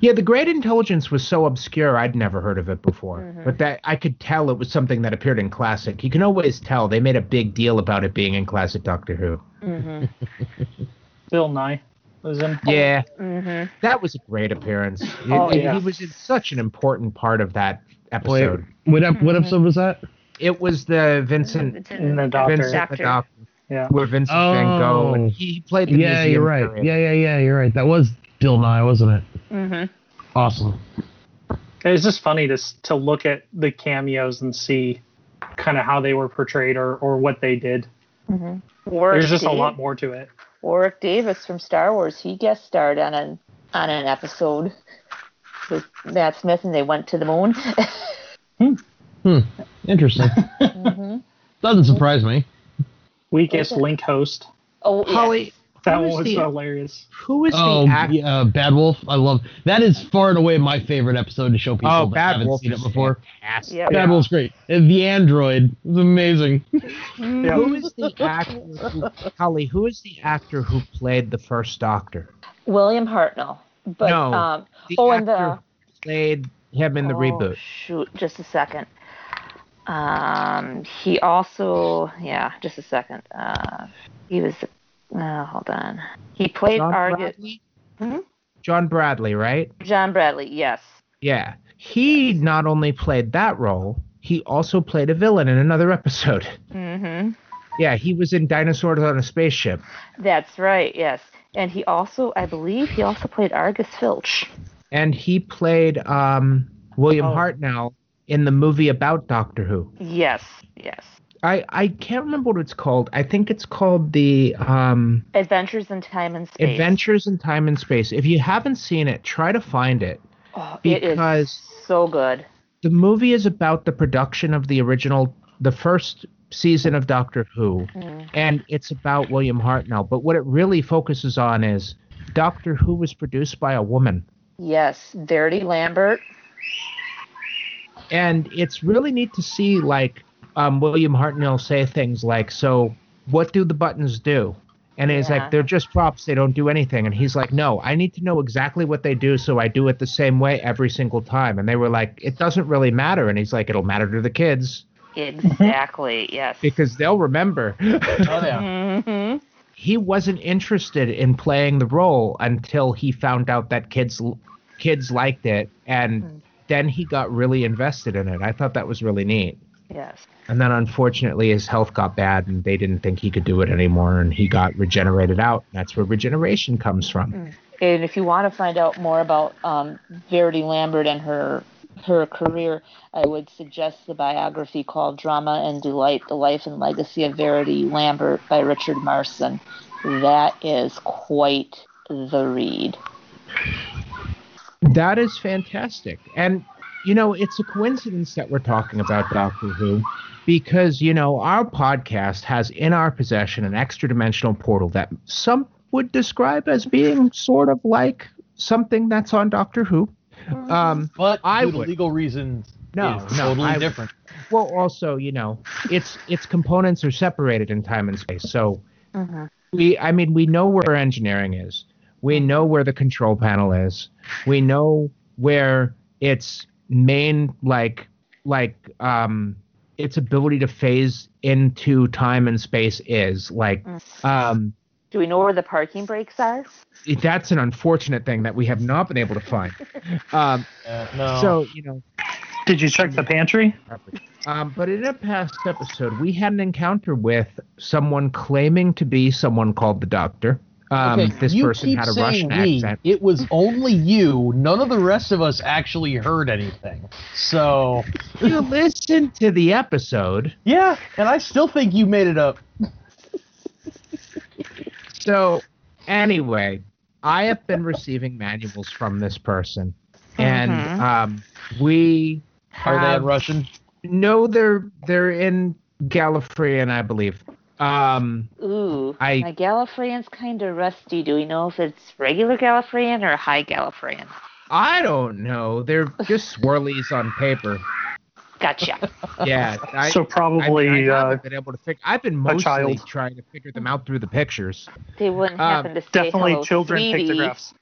Yeah, the Great Intelligence was so obscure I'd never heard of it before. Mhm. But that I could tell it was something that appeared in classic. You can always tell they made a big deal about it being in classic Doctor Who. Mm-hmm. Bill Nighy was in. Yeah, Mm-hmm. that was a great appearance. Oh, it- yeah. He was in such an important part of that episode. What ep- what episode was that? It was the Vincent In the Doctor. Vincent the Doctor. Doctor, Yeah. where Vincent Van Gogh Oh. and he played the Yeah, you're right. curator. Yeah, yeah, yeah, you're right. That was Bill Nighy, wasn't it? Mm-hmm. Awesome. It's just funny to to look at the cameos and see kind of how they were portrayed or, or what they did. Mm-hmm. Warwick, There's just a lot more to it. Warwick Davis from Star Wars. He guest starred on an on an episode with Matt Smith, and they went to the moon. Hmm. Interesting. hmm Doesn't surprise me. Weakest Okay. link host. Oh, yes. Holly, That who one was the- hilarious. who is Oh, the actor? yeah, uh, Bad Wolf. I love that. Is far and away my favorite episode to show people Oh, that Bad haven't Wolf seen it is before. fantastic. Yep. Bad Wolf's great. And the android was amazing. Yeah. Who is the actor? Who, Holly, who is the actor who played the first Doctor? William Hartnell. But No, um, The oh, and the played him in the oh, reboot. Shoot, just a second. Um, he also, yeah, just a second. Uh, he was. Uh, hold on. He played John Argus. Bradley. Hmm? John Bradley, right? John Bradley. Yes. Yeah. He not only played that role, he also played a villain in another episode. Mm-hmm. Yeah, he was in Dinosaurs on a Spaceship. That's right. Yes. And he also, I believe, he also played Argus Filch. And he played um, William Oh. Hartnell in the movie about Doctor Who. Yes. Yes. I, I can't remember what it's called. I think it's called the um, Adventures in Time and Space. Adventures in Time and Space. If you haven't seen it, try to find it. Oh, it because- is so good. The movie is about the production of the original, the first season of Doctor Who, Mm. and it's about William Hartnell. But what it really focuses on is Doctor Who was produced by a woman. Yes. Verity Lambert. and it's really neat to see like um, William Hartnell say things like, "So, what do the buttons do?" And he's Yeah. like, "They're just props; they don't do anything." And he's like, "No, I need to know exactly what they do, so I do it the same way every single time." And they were like, "It doesn't really matter." And he's like, "It'll matter to the kids Exactly. yes. because they'll remember." Oh yeah. hmm he wasn't interested in playing the role until he found out that kids kids liked it, and then he got really invested in it. I thought that was really neat. Yes. And then unfortunately his health got bad and they didn't think he could do it anymore and he got regenerated out. That's where regeneration comes from. And if you want to find out more about um, Verity Lambert and her her career, I would suggest the biography called Drama and Delight: The Life and Legacy of Verity Lambert by Richard Marson. That is quite the read. That is fantastic. And you know, it's a coincidence that we're talking about Doctor Who because, you know, our podcast has in our possession an extra dimensional portal that some would describe as being sort of like something that's on Doctor Who. Um, But I due would. legal reasons, No, it's no, totally I- different. well, also, you know, its its components are separated in time and space. So Mhm. we, I mean, we know where engineering is. We know where the control panel is. We know where its main like like um its ability to phase into time and space is like um Do we know where the parking brakes are? that's an unfortunate thing that we have not been able to find. Um, Uh, no. so you know, Did you check the pantry? Um, but in a past episode, we had an encounter with someone claiming to be someone called the Doctor. Um, Okay, this you person keep had a Russian we. accent. It was only you. None of the rest of us actually heard anything. So You listened to the episode, yeah, and I still think you made it up. so anyway, I have been receiving manuals from this person, and Mhm. um, we Are they have in Russian? no, they're they're in Gallifreyan, I believe. Um, Ooh, I- my Gallifreyan's kind of rusty. Do we know if it's regular Gallifreyan or high Gallifreyan? I don't know. They're just swirlies on paper. Gotcha. Yeah, I, so I, probably mean, I uh, haven't been able to figure. I've been mostly child. trying to figure them out through the pictures. They wouldn't Um, happen to say definitely hello, children sweetie. pictographs.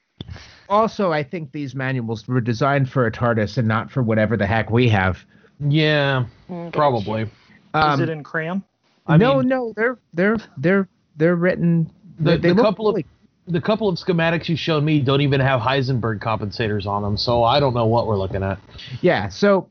Also, I think these manuals were designed for a TARDIS and not for whatever the heck we have. Yeah, Mm, gotcha. probably. Is Um, it in crayon? I no, mean- no, they're they're they're they're written. The, they, the couple of the couple of schematics you showed me don't even have Heisenberg compensators on them, so I don't know what we're looking at. yeah. So,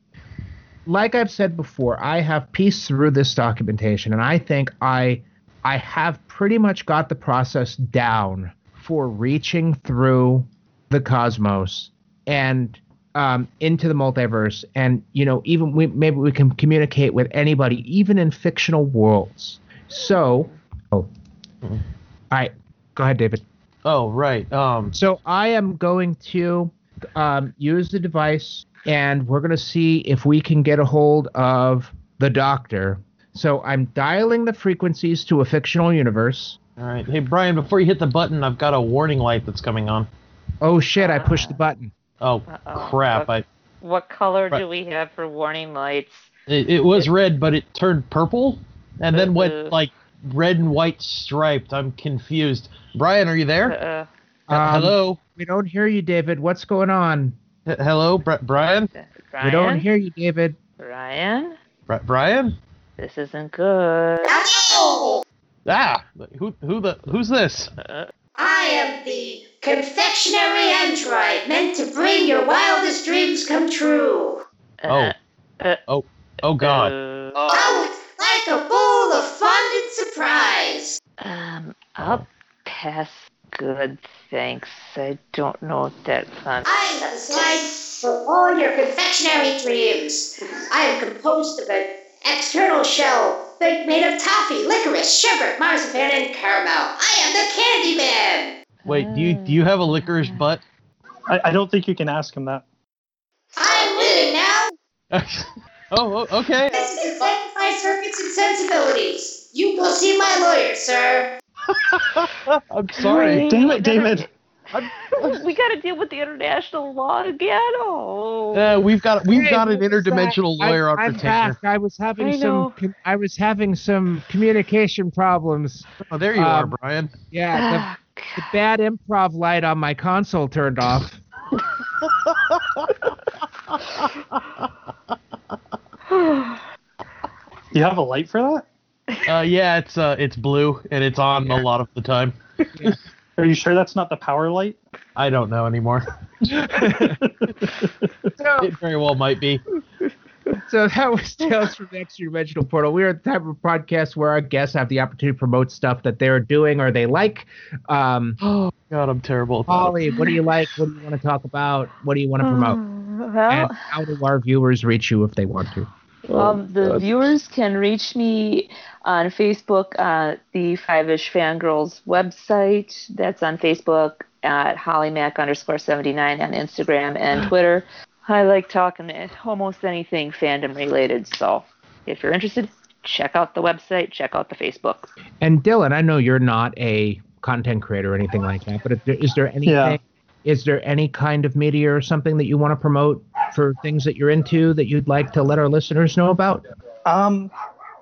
like I've said before, I have pieced through this documentation, and I think I I have pretty much got the process down for reaching through the cosmos and um, into the multiverse, and you know, even we, maybe we can communicate with anybody, even in fictional worlds. So, oh, all right, go ahead, David. Oh, right. Um, So I am going to um, use the device, and we're going to see if we can get a hold of the doctor. So I'm dialing the frequencies to a fictional universe. all right. Hey, Brian, before you hit the button, I've got a warning light that's coming on. Oh shit! I pushed the button. Oh, Uh-oh. crap. I, What color Right. do we have for warning lights? it, it was red, but it turned purple and then Uh-uh. went like red and white striped. I'm confused. Brian, are you there? Uh, Uh, Um, hello? We don't hear you, David. What's going on? H- hello, Bri- Brian? Brian? We don't hear you, David. Brian? Bri- Brian? This isn't good. Ah, who who the who's this? I am the confectionery android meant to bring your wildest dreams come true. Uh, Oh, oh God. uh, Oh, like a bowl of fondant surprise. um, I'll pass. Good, thanks. I don't know what that fun. I have a slide for all your confectionery dreams. I am composed of an external shell made made of toffee, licorice, sugar, marzipan, and caramel. I am the Kandyman. Wait, do you do you have a licorice butt? I, I don't think you can ask him that. I'm leaving now. oh, o- okay. This is my circuits and sensibilities. You will see my lawyer, sir. I'm sorry. Damn it, David. we got to deal with the international law again. Oh. Uh, we've got we've Hey, got an what that? interdimensional lawyer I, on I'm retainer. back. I was having I some. com- I was having some communication problems. Oh, there you are, Um, Brian. Yeah, the, bad improv light on my console turned off. You have a light for that? Uh, yeah, it's uh, it's blue and it's on a lot of the time. Are you sure that's not the power light? I don't know anymore. It very well might be. So that was Tales from the Extra Dimensional Portal. We are the type of podcast where our guests have the opportunity to promote stuff that they're doing or they like. Um, Oh God, I'm terrible. At that. Holly, what do you like? What do you want to talk about? What do you want to promote? Oh, Well, And how do our viewers reach you if they want to? um, the viewers can reach me on Facebook at the Five Ish Fangirls website. That's on Facebook at HollyMac underscore 79 on Instagram and Twitter. I like talking to almost anything fandom related. So if you're interested, check out the website, check out the Facebook. And Dylan, I know you're not a content creator or anything like that, but is there, is there anything Yeah. is there any kind of media or something that you want to promote for things that you're into that you'd like to let our listeners know about? Um,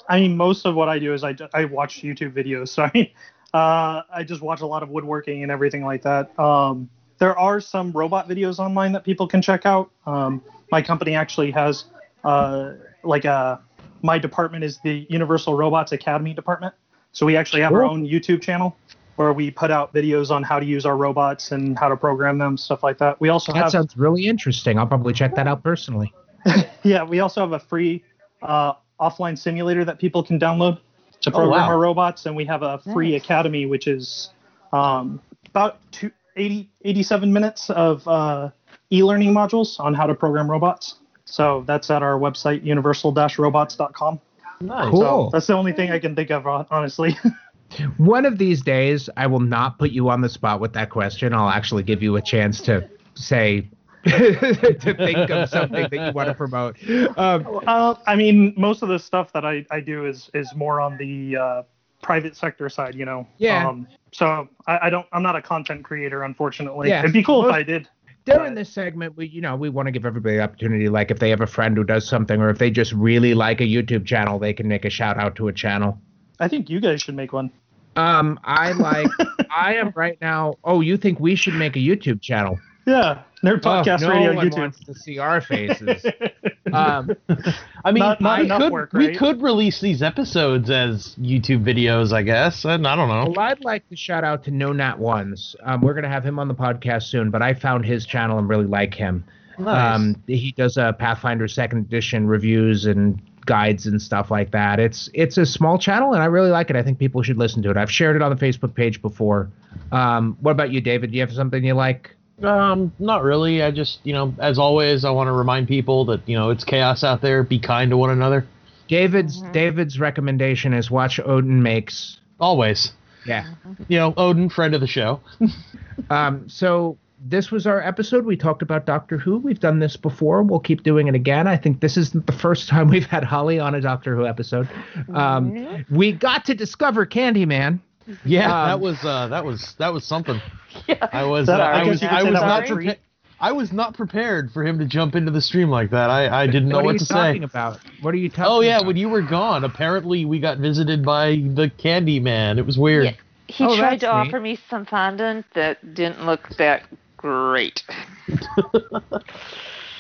I mean, most of what I do is I, I watch YouTube videos. So I, uh, I just watch a lot of woodworking and everything like that. Um, there are some robot videos online that people can check out. Um, my company actually has uh, like a my department is the Universal Robots Academy department. So we actually have our own YouTube channel where we put out videos on how to use our robots and how to program them, stuff like that. We also That have sounds really interesting. I'll probably check that out personally. yeah, we also have a free uh, offline simulator that people can download to Oh, program wow. our robots, and we have a free academy, which is um, about two, 80, 87 minutes of uh, e-learning modules on how to program robots. So that's at our website, universal-robots.com. Nice. Cool. So that's the only thing I can think of, honestly. One of these days, I will not put you on the spot with that question. I'll actually give you a chance to say, to think of something that you want to promote. Um, uh, I mean, most of the stuff that I, I do is is more on the uh, private sector side, you know. Yeah. Um, so I, I don't. I'm not a content creator, unfortunately. Yeah. It'd be cool if I did. during this segment, we you know we want to give everybody the opportunity. Like if they have a friend who does something, or if they just really like a YouTube channel, they can make a shout out to a channel. I think you guys should make one. Um, I like. I am right now. Oh, you think we should make a YouTube channel? Yeah. Nerd Podcast oh, no Radio one YouTube. wants to see our faces. um, I mean, Not- not we could work, we could release these episodes as YouTube videos, I guess. And I don't know. Well, I'd like to shout out to No Nat Ones. Um, we're gonna have him on the podcast soon, but I found his channel and really like him. Nice. Um, he does uh, Pathfinder Second Edition reviews and guides and stuff like that. It's it's a small channel and I really like it. I think people should listen to it. I've shared it on the Facebook page before. Um, what about you, David? Do you have something you like? Um, not really. I just, you know, as always, I want to remind people that you know it's chaos out there. Be kind to one another. David's David's recommendation is watch Odin Makes. Always. Yeah. You know, Odin, friend of the show. Um, so this was our episode. We talked about Doctor Who. We've done this before. We'll keep doing it again. I think this isn't the first time we've had Holly on a Doctor Who episode. Um, we got to discover Kandyman. Yeah, Um, that was uh, that was that was something. Yeah. I was That- uh, I I was I was not prepared. I was not prepared for him to jump into the stream like that. I, I didn't know what are what you to talking say. about? What are you talking? Oh yeah, about? when you were gone, apparently we got visited by the Kandyman. It was weird. Yeah. He Oh, tried to neat. offer me some fondant that didn't look that great.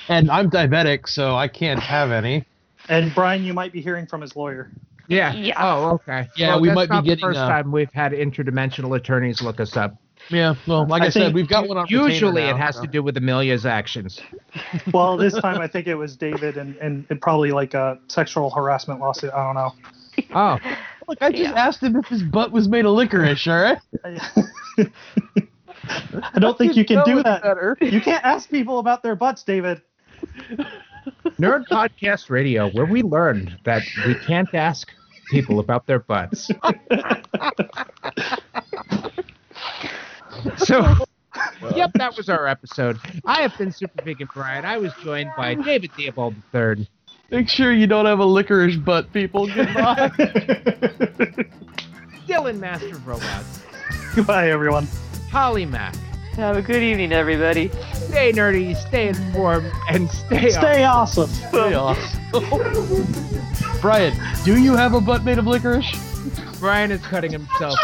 And I'm diabetic, so I can't have any. And Brian, you might be hearing from his lawyer. Yeah. Yeah. Oh, okay. Yeah, Well, we might be getting, the first uh, time we've had interdimensional attorneys look us up. Yeah, well, like I, I said, we've got one on. retainer Usually, now, it has so. to do with Amelia's actions. Well, this time I think it was David and, and it probably like a sexual harassment lawsuit. I don't know. Oh, Look, I just Yeah. asked him if his butt was made of licorice. All right. I don't think you can do that. better. You can't ask people about their butts, David. Nerd Podcast Radio, where we learned that we can't ask people about their butts. so, yep, that was our episode. I have been Super Vegan Brian. I was joined by David Theobald III, Make sure you don't have a licorice butt, people. Goodbye. Dylan Master of Robots, Goodbye, everyone. Holly Mack. Have a good evening, everybody. Stay nerdy, stay informed, and stay, Stay awesome. Stay awesome. Brian, do you have a butt made of licorice? Brian is cutting himself